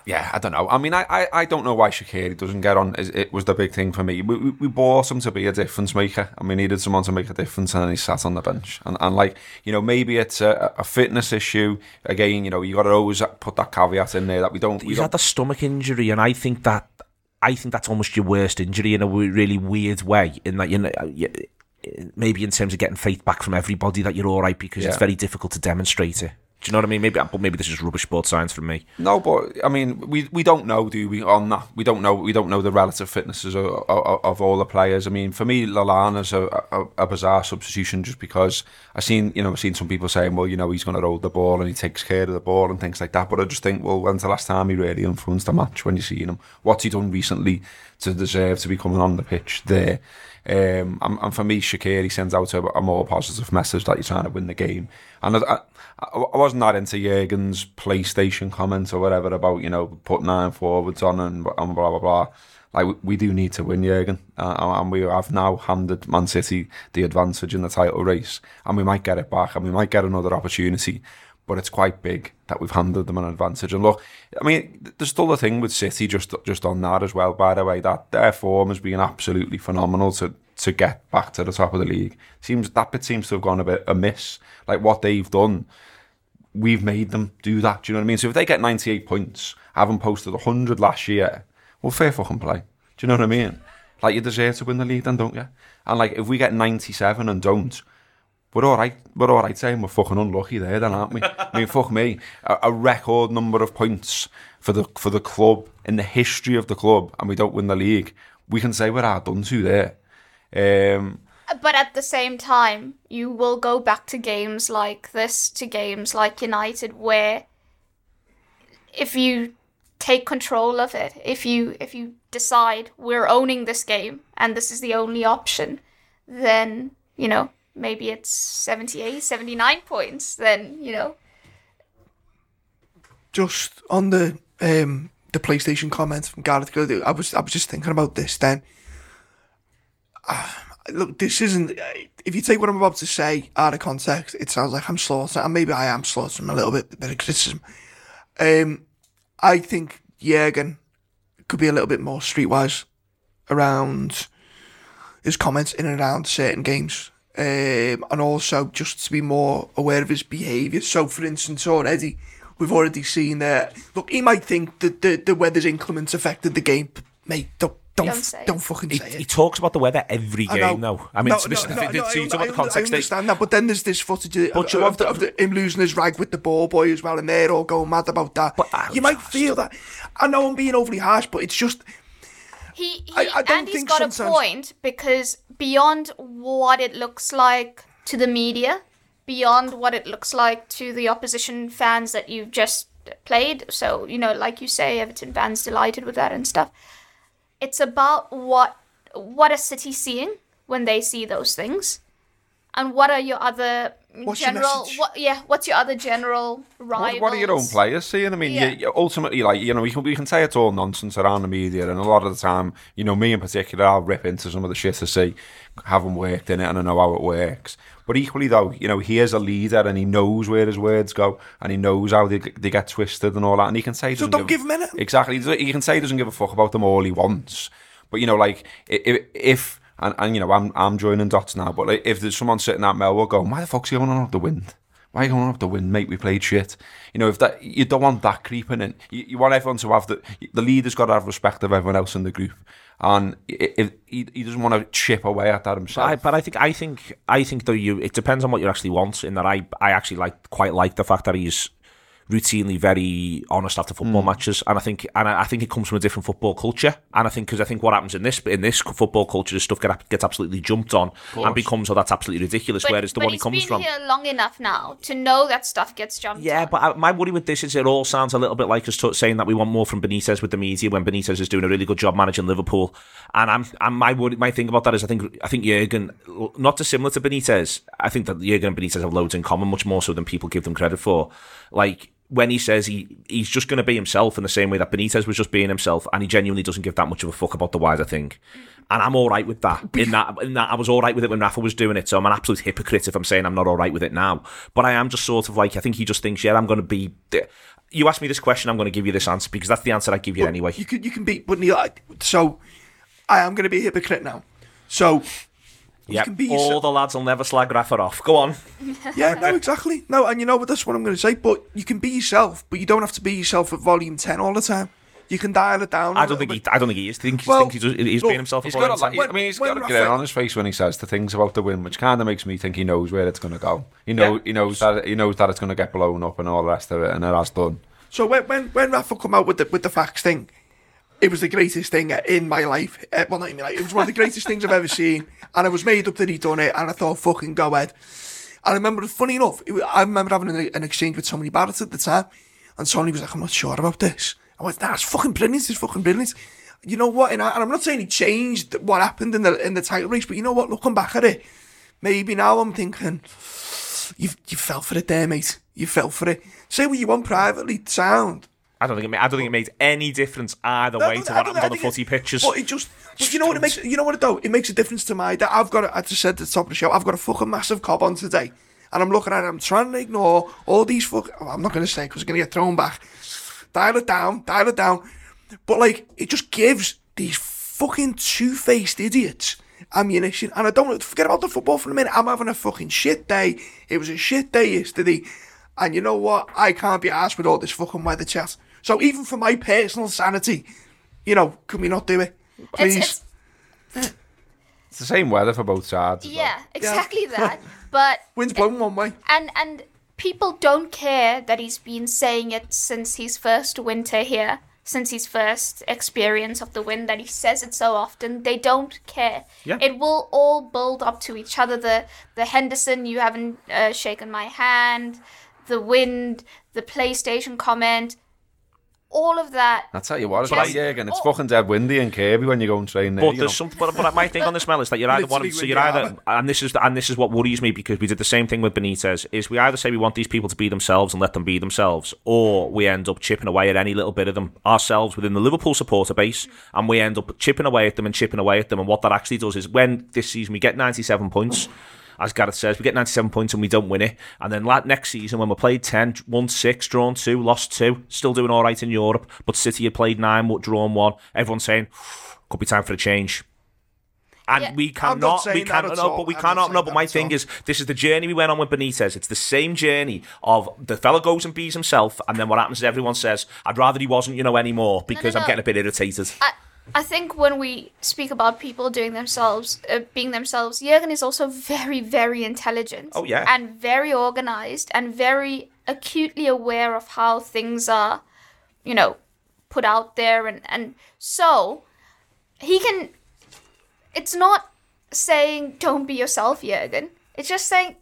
yeah, I don't know. I mean, I, I, I don't know why Shaqiri doesn't get on. It, it was the big thing for me. We, we, we bought him to be a difference maker, and we needed someone to make a difference, and then he sat on the bench. And, and like, you know, maybe it's a, a fitness issue. Again, you know, you got to always put that caveat in there that we don't. We He's don't had a stomach injury, and I think that I think that's almost your worst injury in a really weird way. In that you know, uh, you, maybe in terms of getting faith back from everybody that you're all right because it's very difficult to demonstrate it. Do you know what I mean? Maybe, but maybe this is rubbish sports science from me. No, but I mean, we we don't know, do we? On that, we don't know. We don't know the relative fitnesses of, of, of all the players. I mean, for me, Lallana's a, a, a bizarre substitution just because I seen, you know, I've seen some people saying, well, you know, he's going to hold the ball and he takes care of the ball and things like that. But I just think, well, when's the last time he really influenced a match? When you see him, what's he done recently to deserve to be coming on the pitch there? Um, and, and for me, Shaqiri sends out a, a more positive message that you're trying to win the game. And I, I, wasn't that into Jurgen's PlayStation comments or whatever about you know put nine forwards on and, and blah blah blah. Like we, do need to win Jurgen, uh, and we have now handed Man City the advantage in the title race, and we might get it back, and we might get another opportunity. But it's quite big that we've handed them an advantage. And look, I mean, there's still a thing with City just just on that as well. By the way, that their form has been absolutely phenomenal to to get back to the top of the league. Seems that bit seems to have gone a bit amiss. Like what they've done, we've made them do that. Do you know what I mean? So if they get 98 points, having posted 100 last year, well, fair fucking play. Do you know what I mean? Like you deserve to win the league, then don't you? And like if we get 97 and don't, we're all right. We're all right saying we're fucking unlucky there, then, aren't we? I mean, fuck me. A, a record number of points for the for the club in the history of the club, and we don't win the league. We can say we're hard done to there. Um, But at the same time, you will go back to games like this, to games like United, where if you take control of it, if you if you decide we're owning this game and this is the only option, then you know maybe it's 78, 79 points. Then you know just on the um the PlayStation comments from Gareth, 'cause I was I was just thinking about this. Then, look, this isn't. If you take what I'm about to say out of context, it sounds like I'm slaughtering, and maybe I am slaughtering a little bit, a bit of criticism. Um, I think Jurgen could be a little bit more streetwise around his comments in and around certain games. Um, and also just to be more aware of his behaviour. So, for instance, already we've already seen that. Look, he might think that the, the weather's inclements affected the game. Mate, don't don't Don't don't, say fucking He, say it. he talks about the weather every I know. game, though. I mean, No, it's- no, it's- no, it's- no, it's- I it's about the context. I understand that, but then there's this footage of, But you of, the, of the, him losing his rag with the ball boy as well, and they're all going mad about that. But you might just- feel that. I know I'm being overly harsh, but it's just. he, he I- I don't Andy's think got a point because beyond what it looks like to the media, beyond what it looks like to the opposition fans that you've just played, so you know, like you say, Everton fans delighted with that and stuff. It's about what what a City seeing when they see those things, and what are your other What's your general? message? what yeah? What's your other general rivals? What, what are your own players seeing? I mean, Yeah. you, you- ultimately, like you know, we can we can say it's all nonsense around the media, and a lot of the time, you know, me in particular, I'll rip into some of the shit to see, haven't worked in it, and I know how it works. But equally, though, you know, he is a leader, and he knows where his words go, and he knows how they, they get twisted and all that, and he can say, he So doesn't don't give him anything. Exactly, he can say he doesn't give a fuck about them all he wants. But you know, like if, if and, and you know, I'm I'm joining dots now. But like, if there's someone sitting at Melwood going, why the fuck's he going on the wind? Why are you going up the wind, mate? We played shit. You know, if that you don't want that creeping in. You, you want everyone to have the the leader's got to have respect of everyone else in the group, and if he, he doesn't want to chip away at that himself. I, but I think I think I think though you it depends on what you actually want. In that I I actually like quite like the fact that he's routinely very honest after football Hmm. matches, and I think and I, I think it comes from a different football culture. And I think because I think what happens in this in this football culture is stuff get, gets absolutely jumped on and becomes oh that's absolutely ridiculous. But, whereas the but one he comes been from. here long enough now to know that stuff gets jumped. Yeah, on. but I, my worry with this is it all sounds a little bit like us t- saying that we want more from Benitez with the media when Benitez is doing a really good job managing Liverpool. And I'm, and my worry, my thing about that is I think I think Jurgen, not dissimilar to Benitez. I think that Jurgen and Benitez have loads in common, much more so than people give them credit for. Like when he says he he's just going to be himself in the same way that Benitez was just being himself, and he genuinely doesn't give that much of a fuck about the wider thing. And I'm all right with that. In that, in that, I was all right with it when Rafa was doing it. So I'm an absolute hypocrite if I'm saying I'm not all right with it now. But I am just sort of like I think he just thinks, yeah, I'm going to be. You ask me this question, I'm going to give you this answer because that's the answer I give you anyway. You can you can be, but Neil. I, so I am going to be a hypocrite now. So yeah, can be all yourself. the lads will never slag Rafa off. Go on. yeah, no, exactly. No, and you know what? That's what I'm going to say. But you can be yourself, but you don't have to be yourself at volume ten all the time. You can dial it down. I I don't think he. I don't think he is. I think, he Well, think he's, he's look, being himself. He's a got a point lot. I mean, he's got a Rafa- grin on his face when he says the things about the win, which kind of makes me think he knows where it's going to go. He know Yeah. he knows that he knows that it's going to get blown up and all the rest of it, and it has done. So when when when Rafa come out with the with the facts thing, it was the greatest thing in my life. Uh, well, not my life. It was one of the greatest things I've ever seen, and I was made up that he'd done it, and I thought, fucking go ahead. I remember, funny enough, it, wa- I remember having an, an exchange with Tony Barrett at the time, and Tony was like, "I'm not sure about this." I went, "Nah, it's fucking brilliant. It's fucking brilliant." You know what? And, I, I'm not saying he changed what happened in the in the title race, but you know what? Looking back at it, maybe now I'm thinking, you you fell for it there, mate. You fell for it. Say what you want privately, sound. I don't think it. ma- I don't think it made any difference either No, way to what happened on the footy it- pitches. But it just, but you know what it makes? You know what it though? It makes a difference to my. That I've got, a, I just said at the top of the show, I've got a fucking massive cob on today, and I'm looking at it. I'm trying to ignore all these fuck. oh, I'm not going to say because I'm going to get thrown back. Dial it down, dial it down. But like, it just gives these fucking two-faced idiots ammunition. And I don't forget about the football for a minute. I'm having a fucking shit day. It was a shit day yesterday. And you know what? I can't be asked with all this fucking weather chat. So even for my personal sanity, you know, can we not do it? Please. It's, it's, It's the same weather for both sides. as well. yeah, exactly that. But Wind's blowing one way. and and people don't care that he's been saying it since his first winter here, since his first experience of the wind that he says it so often. They don't care. Yeah. It will all build up to each other. The the Henderson, you haven't uh, shaken my hand. The wind, the PlayStation comment, all of that. I tell you what, it's Just- like Jurgen. It's oh. fucking dead windy in Kirkby when you go and train there. But you there's something. But, but my thing on this, Mel, is that you're either one. Literally So you're either, and this is and this is what worries me because we did the same thing with Benitez. Is we either say we want these people to be themselves and let them be themselves, or we end up chipping away at any little bit of them ourselves within the Liverpool supporter base, and we end up chipping away at them and chipping away at them. And what that actually does is when this season we get 97 points. As Gareth says, we get 97 points and we don't win it. And then like next season, when we played 10, won 6, drawn 2, lost 2, still doing all right in Europe, but City had played 9, what drawn 1, everyone's saying, could be time for a change. And Yeah. we cannot, we cannot, no, but we I'm cannot, no, but my thing all. is, this is the journey we went on with Benitez. It's the same journey of the fella goes and bees himself, and then what happens is everyone says, I'd rather he wasn't, you know, anymore, because I'm no. getting a bit irritated. I, I think when we speak about people doing themselves, uh, being themselves, Jurgen is also very, very intelligent. Oh, yeah. And very organized and very acutely aware of how things are, you know, put out there. And, and so he can. It's not saying don't be yourself, Jurgen. It's just saying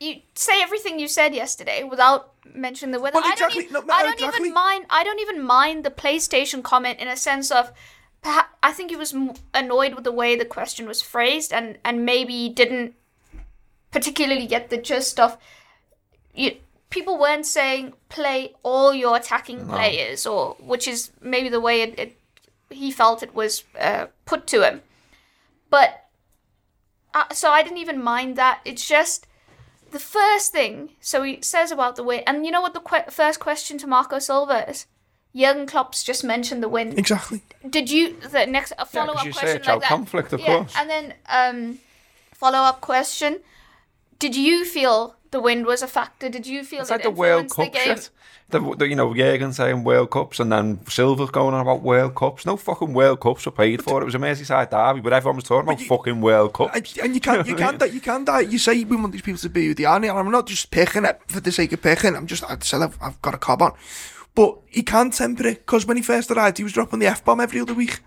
you say everything you said yesterday without mentioning the weather. Well, I don't, e- No, I don't exactly. even mind. I don't even mind the PlayStation comment in a sense of. Perhaps, I think he was annoyed with the way the question was phrased, and and maybe didn't particularly get the gist of. You, people weren't saying play all your attacking players, or which is maybe the way it, it he felt it was uh, put to him. But uh, so I didn't even mind that. It's just the first thing. So he says about the win, and you know what the que- first question to Marco Silva is. Jurgen Klopp's just mentioned the win. Exactly. Did you the next a follow up you say question it's like that? conflict, of yeah, course. and then um, follow up question: Did you feel the wind was a factor? Did you feel It's it like the World influenced Cup the game? shit. The, the, you know, Jurgen saying World Cups and then Silva's going on about World Cups. No fucking World Cups were paid for. It was a Merseyside derby, but everyone was talking about fucking World Cups. And, and you can't, you can't, you can't, die. you say we want these people to be who they are, and I'm not just picking it for the sake of picking. I'm just, I said I've, I've got a cob on, but he can't temper it because when he first arrived, he was dropping the f bomb every other week,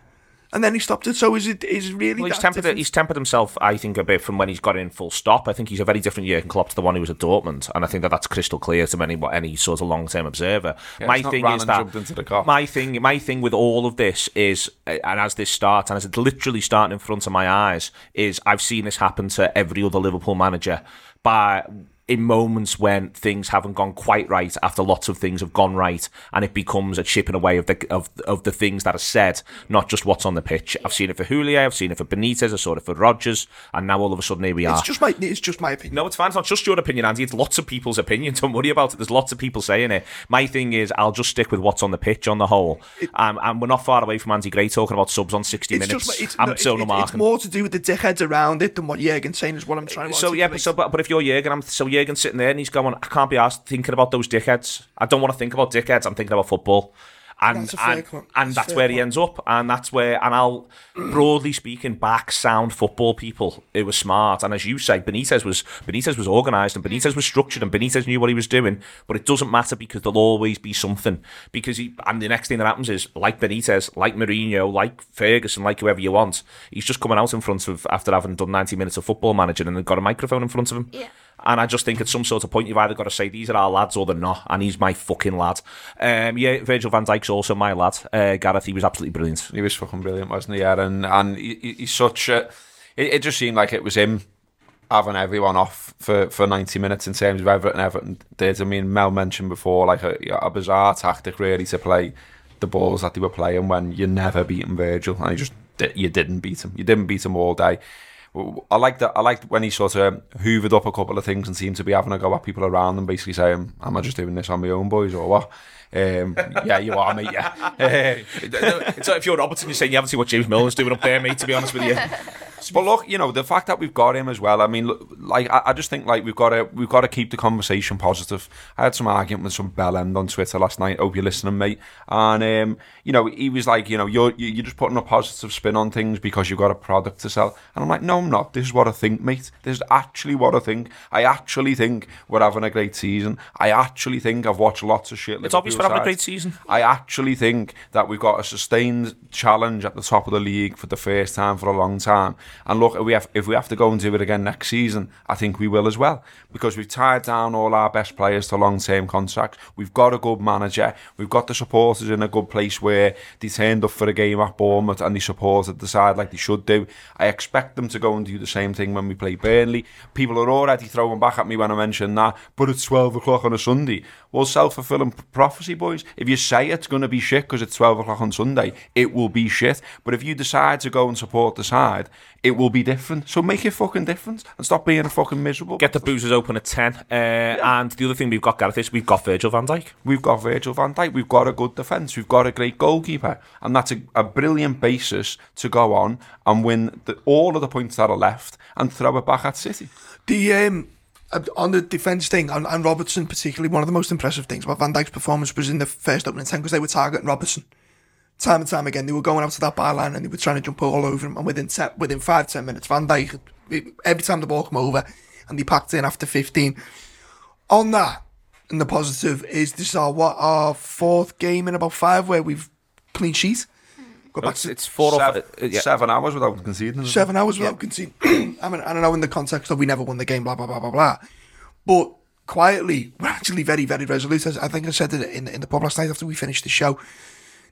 and then he stopped it. So is it is it really? Well, he's tempered. different? He's tempered himself, I think, a bit from when he's got in full stop. I think he's a very different Jurgen Klopp to the one who was at Dortmund, and I think that that's crystal clear to any any sort of long term observer. my thing is that jumped into the car. my thing, my thing with all of this is, and as this starts, and as it's literally starting in front of my eyes, is I've seen this happen to every other Liverpool manager by. In moments when things haven't gone quite right, after lots of things have gone right, and it becomes a chipping away of the of of the things that are said, not just what's on the pitch. I've seen it for Houllier, I've seen it for Benitez, I saw it for Rodgers, and now all of a sudden here we are. It's just my, it's just my opinion. No, it's fine. It's not just your opinion, Andy. It's lots of people's opinion. Don't worry about it. There's lots of people saying it. My thing is, I'll just stick with what's on the pitch on the whole. um, and we're not far away from Andy Gray talking about subs on 60 It's minutes. just, it's, I'm no, it's, so it's, no it's more to do with the dickheads around it than what Jurgen's saying is what I'm trying to. So yeah, but, so but, but if you're Jurgen, I'm so Jurgen's sitting there and he's going, I can't be asked thinking about those dickheads. I don't want to think about dickheads. I'm thinking about football. And That's a fair and, point. and That's that's fair where he ends up, and that's where, and I'll broadly speaking, back sound football people. It was smart, and as you say, Benitez was Benitez was organised, and Benitez was structured, and Benitez knew what he was doing. But it doesn't matter because there'll always be something. Because he, and the next thing that happens is, like Benitez, like Mourinho, like Ferguson, like whoever you want, he's just coming out in front of after having done 90 minutes of football managing, and then got a microphone in front of him. Yeah. And I just think at some sort of point you've either got to say these are our lads or they're not, and he's my fucking lad. Um, yeah, Virgil van Dijk's also my lad. Uh, Gareth, he was absolutely brilliant. He was fucking brilliant, wasn't he? Yeah, and and he, he- he's such a. It, it just seemed like it was him having everyone off for, for 90 minutes in terms of Everton. Everton did. I mean, Mel mentioned before, like a, a bizarre tactic really to play the balls that they were playing when you never beaten Virgil, and you just you didn't beat him. You didn't beat him all day. I like that. I liked when he sort of hoovered up a couple of things and seemed to be having a go at people around them, basically saying, "Am I just doing this on my own, boys, or what?" Um, yeah, you are, mate. Yeah. It's if you're Robertson, you're saying you haven't seen what James Milner's doing up there, mate. To be honest with you, But look, you know the fact that we've got him as well. I mean, look, like I, I just think like we've got to we've got to keep the conversation positive. I had some argument with some bell end on Twitter last night. Hope you're listening, mate. And um, you know, he was like, you know, you're you- you're just putting a positive spin on things because you've got a product to sell. And I'm like, no, I'm not. This is what I think, mate. This is actually what I think. I actually think we're having a great season. I actually think I've watched lots of shit. it's obvious we're having a great season. I actually think that we've got a sustained challenge at the top of the league for the first time for a long time. And look, if we have if we have to go and do it again next season, I think we will as well because we've tied down all our best players to long term contracts. We've got a good manager. We've got the supporters in a good place where they turned up for a game at Bournemouth and they supported the side like they should do. I expect them to go and do the same thing when we play Burnley. People are already throwing back at me when I mention that, but it's 12 o'clock on a Sunday. Well, self fulfilling prophecy, boys. If you say it's going to be shit because it's 12 o'clock on Sunday, it will be shit. But if you decide to go and support the side, it will be different. So make it fucking different and stop being a fucking miserable. Get the boozers open at ten. Uh, And the other thing we've got, Gareth, is we've got Virgil van Dijk. We've got Virgil van Dijk. We've got a good defence. We've got a great goalkeeper, and that's a, a brilliant basis to go on and win the, all of the points that are left and throw it back at City. The um, on the defence thing, and, and Robertson particularly, one of the most impressive things about Van Dijk's performance was in the first opening ten because they were targeting Robertson. Time and time again, they were going out to that byline and they were trying to jump all over him. And within ten, within five ten minutes, Van Dijk every time the ball came over, and they packed in after fifteen. On that, and the positive is this is our what our fourth game in about five where we've clean sheet. Go back It's, to it's four or seven, five. uh, yeah. seven hours without conceding. seven hours without conceding. I mean, I don't know in the context of we never won the game, blah blah blah blah blah. But quietly, we're actually very very resolute. As I think I said it in in the pub last night after we finished the show.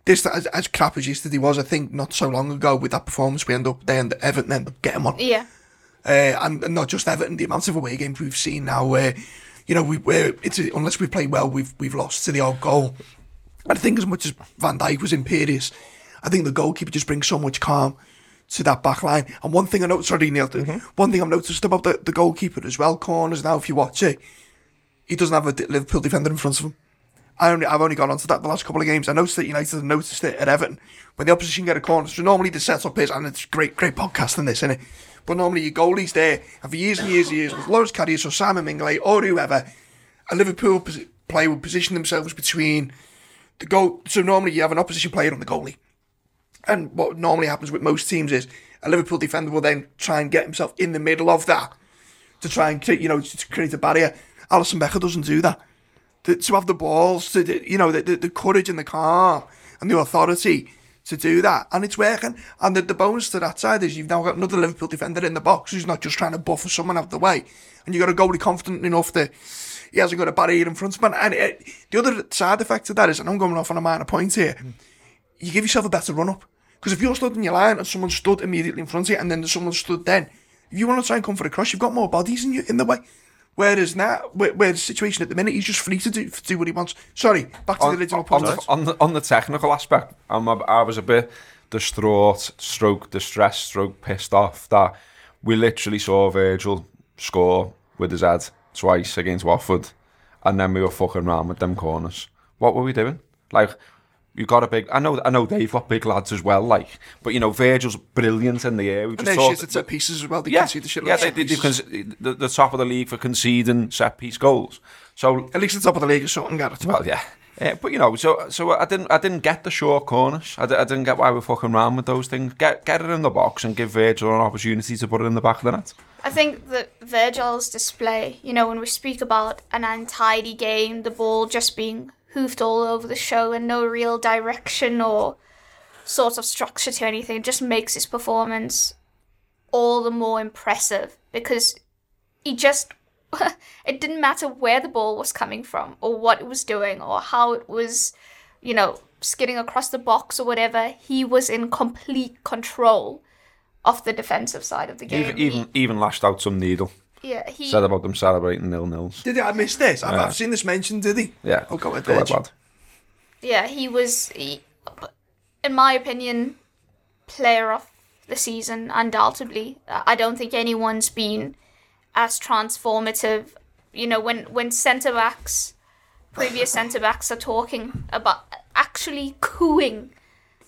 This as, as crap as yesterday was, I think not so long ago with that performance, we end up they end Everton end up getting one. Yeah. uh, and, and not just Everton, the amount of away games we've seen now where, you know, we where it's unless we play well, we've we've lost to the odd goal. And I think as much as Van Dijk was imperious, I think the goalkeeper just brings so much calm to that back line. And one thing I noticed, sorry Neil, mm-hmm. one thing I've noticed about the, the goalkeeper as well, corners now, if you watch it, he doesn't have a Liverpool defender in front of him. I only, I've only gone onto that the last couple of games. I noticed that United have noticed it at Everton. When the opposition get a corner, so normally the setup is, and it's great, great podcasting this, isn't it? But normally your goalie's there, and for years and years and years, with Loris Karius or Simon Mignolet or whoever, a Liverpool player would position themselves between the goal. So normally you have an opposition player on the goalie. And what normally happens with most teams is a Liverpool defender will then try and get himself in the middle of that to try and create, you know, to create a barrier. Alisson Becker doesn't do that. To, to have the balls, to you know, the, the, the courage and the calm and the authority to do that, and it's working. And the, the bonus to that side is you've now got another Liverpool defender in the box who's not just trying to buffer someone out of the way, and you've got a goalie confident enough that he hasn't got a barrier in front of him. And it, the other side effect of that is, and I'm going off on a minor point here, hmm. You give yourself a better run up. Because if you're stood in your line and someone stood immediately in front of you and then someone stood then, if you want to try and come for a cross, you've got more bodies in you in the way. Whereas now, where, where the situation at the minute, he's just free to do, to do what he wants. Sorry, back to the original point. the, on, the, on the technical aspect, I'm I was a bit distraught, stroke distressed, stroke pissed off that we literally saw Virgil score with his head twice against Watford, and then we were fucking around with them corners. What were we doing? Like, you got a big. I know. I know they've got big lads as well. Like, but you know, Virgil's brilliant in the air. We and just then shit at set pieces as well. They yeah, can see the shit yeah, like they, they, they've con- the, the top of the league for conceding set piece goals. So At least the top of the league is something, Gareth. well, yeah. Yeah, but you know, so so I didn't I didn't get the short corners. I, I didn't get why we're fucking around with those things. Get get it in the box and give Virgil an opportunity to put it in the back of the net. I think that Virgil's display, you know, when we speak about an untidy game, the ball just being hoofed all over the show and no real direction or sort of structure to anything, just makes his performance all the more impressive because he just. it didn't matter where the ball was coming from or what it was doing or how it was, you know, skidding across the box or whatever. He was in complete control of the defensive side of the game. Even even even lashed out some needle. Yeah, he Said about them celebrating nil nils. Did he? I missed this. I've, Yeah. I've seen this mentioned, did he? Yeah. Oh, go ahead, Go ahead, lad. yeah he was he, in my opinion player of the season undoubtedly i don't think anyone's been as transformative you know when when center backs previous center backs are talking about actually cooing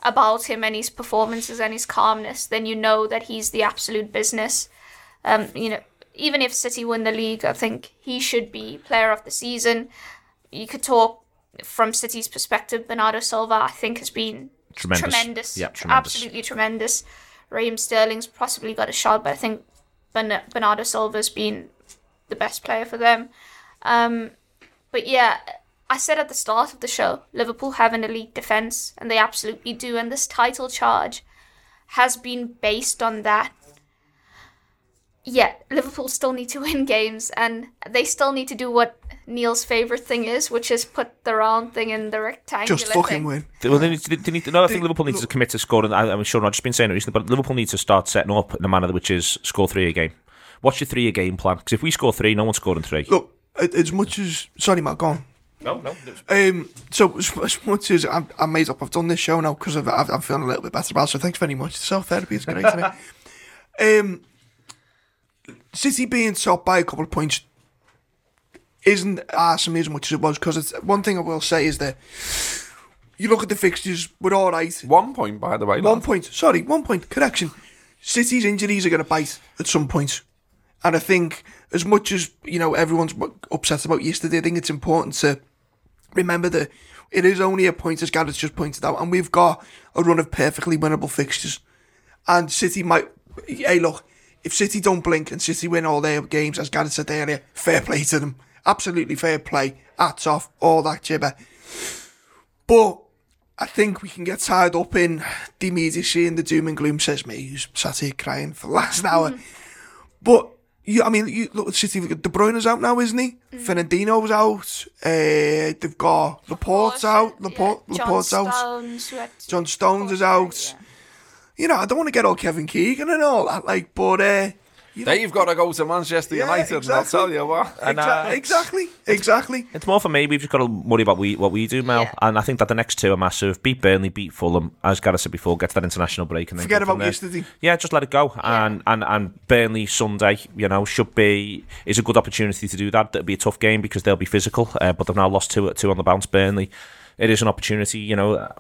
about him and his performances and his calmness then you know that he's the absolute business um you know even if city win the league i think he should be player of the season you could talk from City's perspective, Bernardo Silva, I think, has been Tremendous. tremendous, Yeah, tremendous. absolutely tremendous. Raheem Sterling's possibly got a shot, but I think Bern- Bernardo Silva's been the best player for them. Um, but yeah, I said at the start of the show, Liverpool have an elite defense, and they absolutely do. And this title charge has been based on that. Yeah, Liverpool still need to win games, and they still need to do what Neil's favorite thing is, which is put the round thing in the rectangular Just fucking thing. win. Well, they need, to, they need to, no, I think They- Liverpool needs to commit to scoring. I, I'm sure I've just been saying it recently, but Liverpool needs to start setting up in a manner which is score three a game. What's your three a game plan? Because if we score three, no one's scoring three. Look, as much as sorry, Matt, go on. No, no. Um, so as, as much as I'm, I'm made up, I've done this show now because I've, I've, I'm feeling a little bit better about. it, So thanks very much. Self therapy is great. isn't? Um, City being top by a couple of points isn't awesome as much as it was because it's one thing I will say is that you look at the fixtures, we're all right. One point, by the way. One lad. point, sorry, one point, correction. City's injuries are going to bite at some point. And I think, as much as, you know, everyone's upset about yesterday, I think it's important to remember that it is only a point, as Gareth's just pointed out, and we've got a run of perfectly winnable fixtures. And City might, hey, look, if City don't blink and City win all their games, as Gareth said earlier, fair play to them. Absolutely fair play. Hats off, all that jibber. But I think we can get tied up in the immediacy and the doom and gloom, says me, who's sat here crying for the last hour. But, you, I mean, you look at City, De Bruyne's out now, isn't he? Fernandinho's out. Uh, they've got Laporte's out. Laporte, yeah, John Laporte's out. Stones, John Stones is out. Yeah. You know, I don't want to get all Kevin Keegan and all that, like, but, uh, you know, They've got to go to Manchester Yeah, United, and I'll tell you what. And, uh, exactly, exactly. It's more for me. We've just got to worry about we, what we do, Mel. Yeah. And I think that the next two are massive. Beat Burnley, beat Fulham. As Gareth said before, get to that international break and then Forget about there. yesterday. Yeah, just let it go. And, and and Burnley Sunday, you know, should be is a good opportunity to do that. It'll be a tough game because they'll be physical, uh, but they've now lost two two on the bounce. Burnley, it is an opportunity, you know,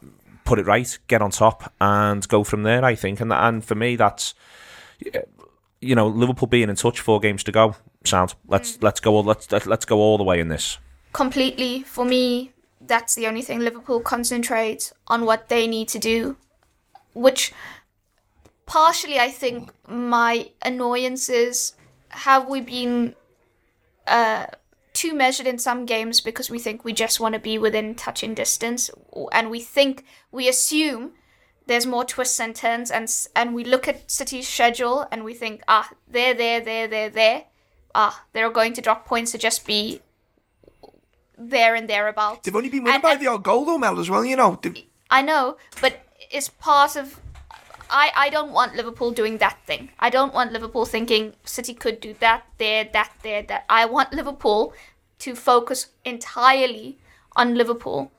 put it right, get on top, and go from there. I think, and and for me, that's you know, Liverpool being in touch, four games to go. Sound. Let's let's go. all- Let's let's go all the way in this. completely for me that's the only thing liverpool concentrates on what they need to do which partially i think my annoyance is have we been uh too measured in some games because we think we just want to be within touching distance and we think we assume there's more twists and turns and and we look at city's schedule and we think ah they're there there there there ah they're going to drop points to just be there and thereabouts. They've only been winning And- by and- the odd goal, though, Mel, as well, you know. They've- I know, but it's part of. I, I don't want Liverpool doing that thing. I don't want Liverpool thinking City could do that, there, that, there, that. I want Liverpool to focus entirely on Liverpool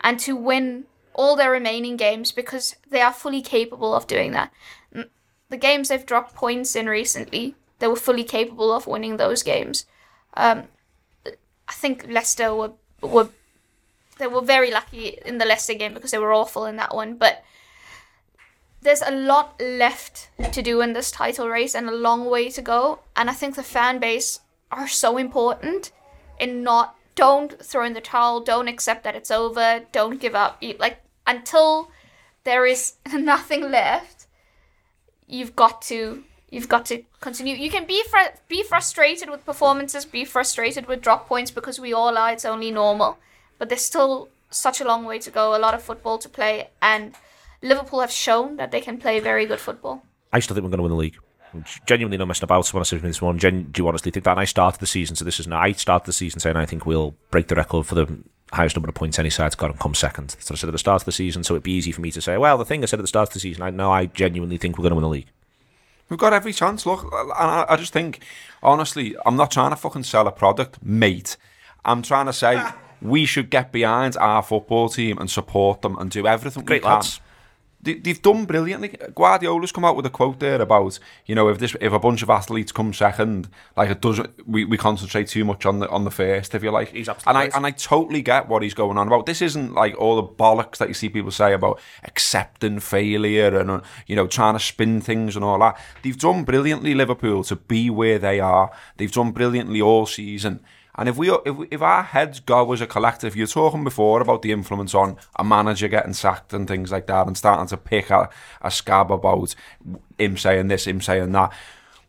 and to win all their remaining games because they are fully capable of doing that. The games they've dropped points in recently, they were fully capable of winning those games. Um, I think Leicester were were they were very lucky in the Leicester game because they were awful in that one. But there's a lot left to do in this title race and a long way to go. And I think the fan base are so important in not don't throw in the towel, don't accept that it's over, don't give up. You- Like until there is nothing left, you've got to you've got to continue. You can be fr- be frustrated with performances, be frustrated with drop points because we all are. It's only normal, but there's still such a long way to go. A lot of football to play, and Liverpool have shown that they can play very good football. I still think we're going to win the league. Genuinely no messing about. When I said to me this morning, Gen, do you honestly think that? And I started the season, so this is now. I started the season saying I think we'll break the record for the highest number of points any side's got and come second. So I said at the start of the season, so it'd be easy for me to say, well, the thing I said at the start of the season, I know I genuinely think we're going to win the league. We've got every chance. Look, and I, I just think, honestly, I'm not trying to fucking sell a product, mate. I'm trying to say we should get behind our football team and support them and do everything Great we can. lads. They, they've done brilliantly. Guardiola's come out with a quote there about you know if this if a bunch of athletes come second, like it doesn't we, we concentrate too much on the on the first. If you like, He's absolutely and I right. and I totally get what he's going on about. This isn't like all the bollocks that you see people say about accepting failure and uh, you know trying to spin things and all that. They've done brilliantly, Liverpool, to be where they are. They've done brilliantly all season. And if we if, we- if our heads go as a collective, you're talking before about the influence on a manager getting sacked and things like that, and starting to pick a, a scab about him saying this, him saying that.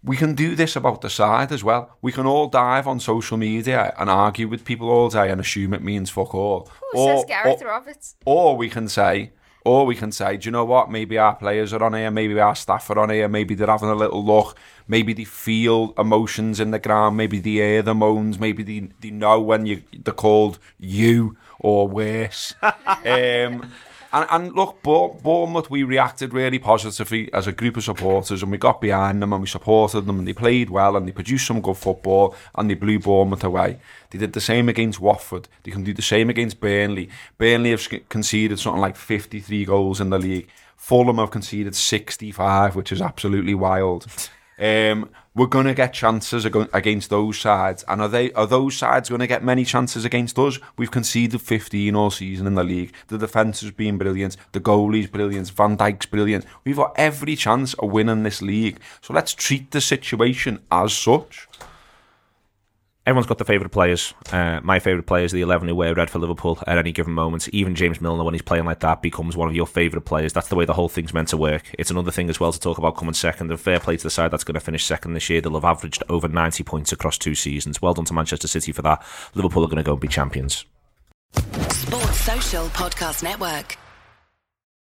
We can do this about the side as well. We can all dive on social media and argue with people all day and assume it means fuck all. Who says Gareth Roberts? Or we can say, or we can say, do you know what? Maybe our players are on here, maybe our staff are on here, maybe they're having a little look, maybe they feel emotions in the ground, maybe they hear the moans, maybe they, they know when you they're called you or worse. um, and, and look, Bournemouth, we reacted really positively as a group of supporters and we got behind them and we supported them and they played well and they produced some good football and they blew Bournemouth away. They did the same against Watford. They can do the same against Burnley. Burnley have conceded something like 53 goals in the league. Fulham have conceded 65, which is absolutely wild. Um, we're going to get chances against those sides, and are they are those sides going to get many chances against us? We've conceded 15 all season in the league. The defence has been brilliant. The goalie's brilliant. Van Dijk's brilliant. We've got every chance of winning this league. So let's treat the situation as such. Everyone's got their favourite players. Uh, my favourite players are the 11 who wear red for Liverpool at any given moment. Even James Milner, when he's playing like that, becomes one of your favourite players. That's the way the whole thing's meant to work. It's another thing as well to talk about coming second. And fair play to the side that's going to finish second this year. They'll have averaged over 90 points across two seasons. Well done to Manchester City for that. Liverpool are going to go and be champions. Sports Social Podcast Network.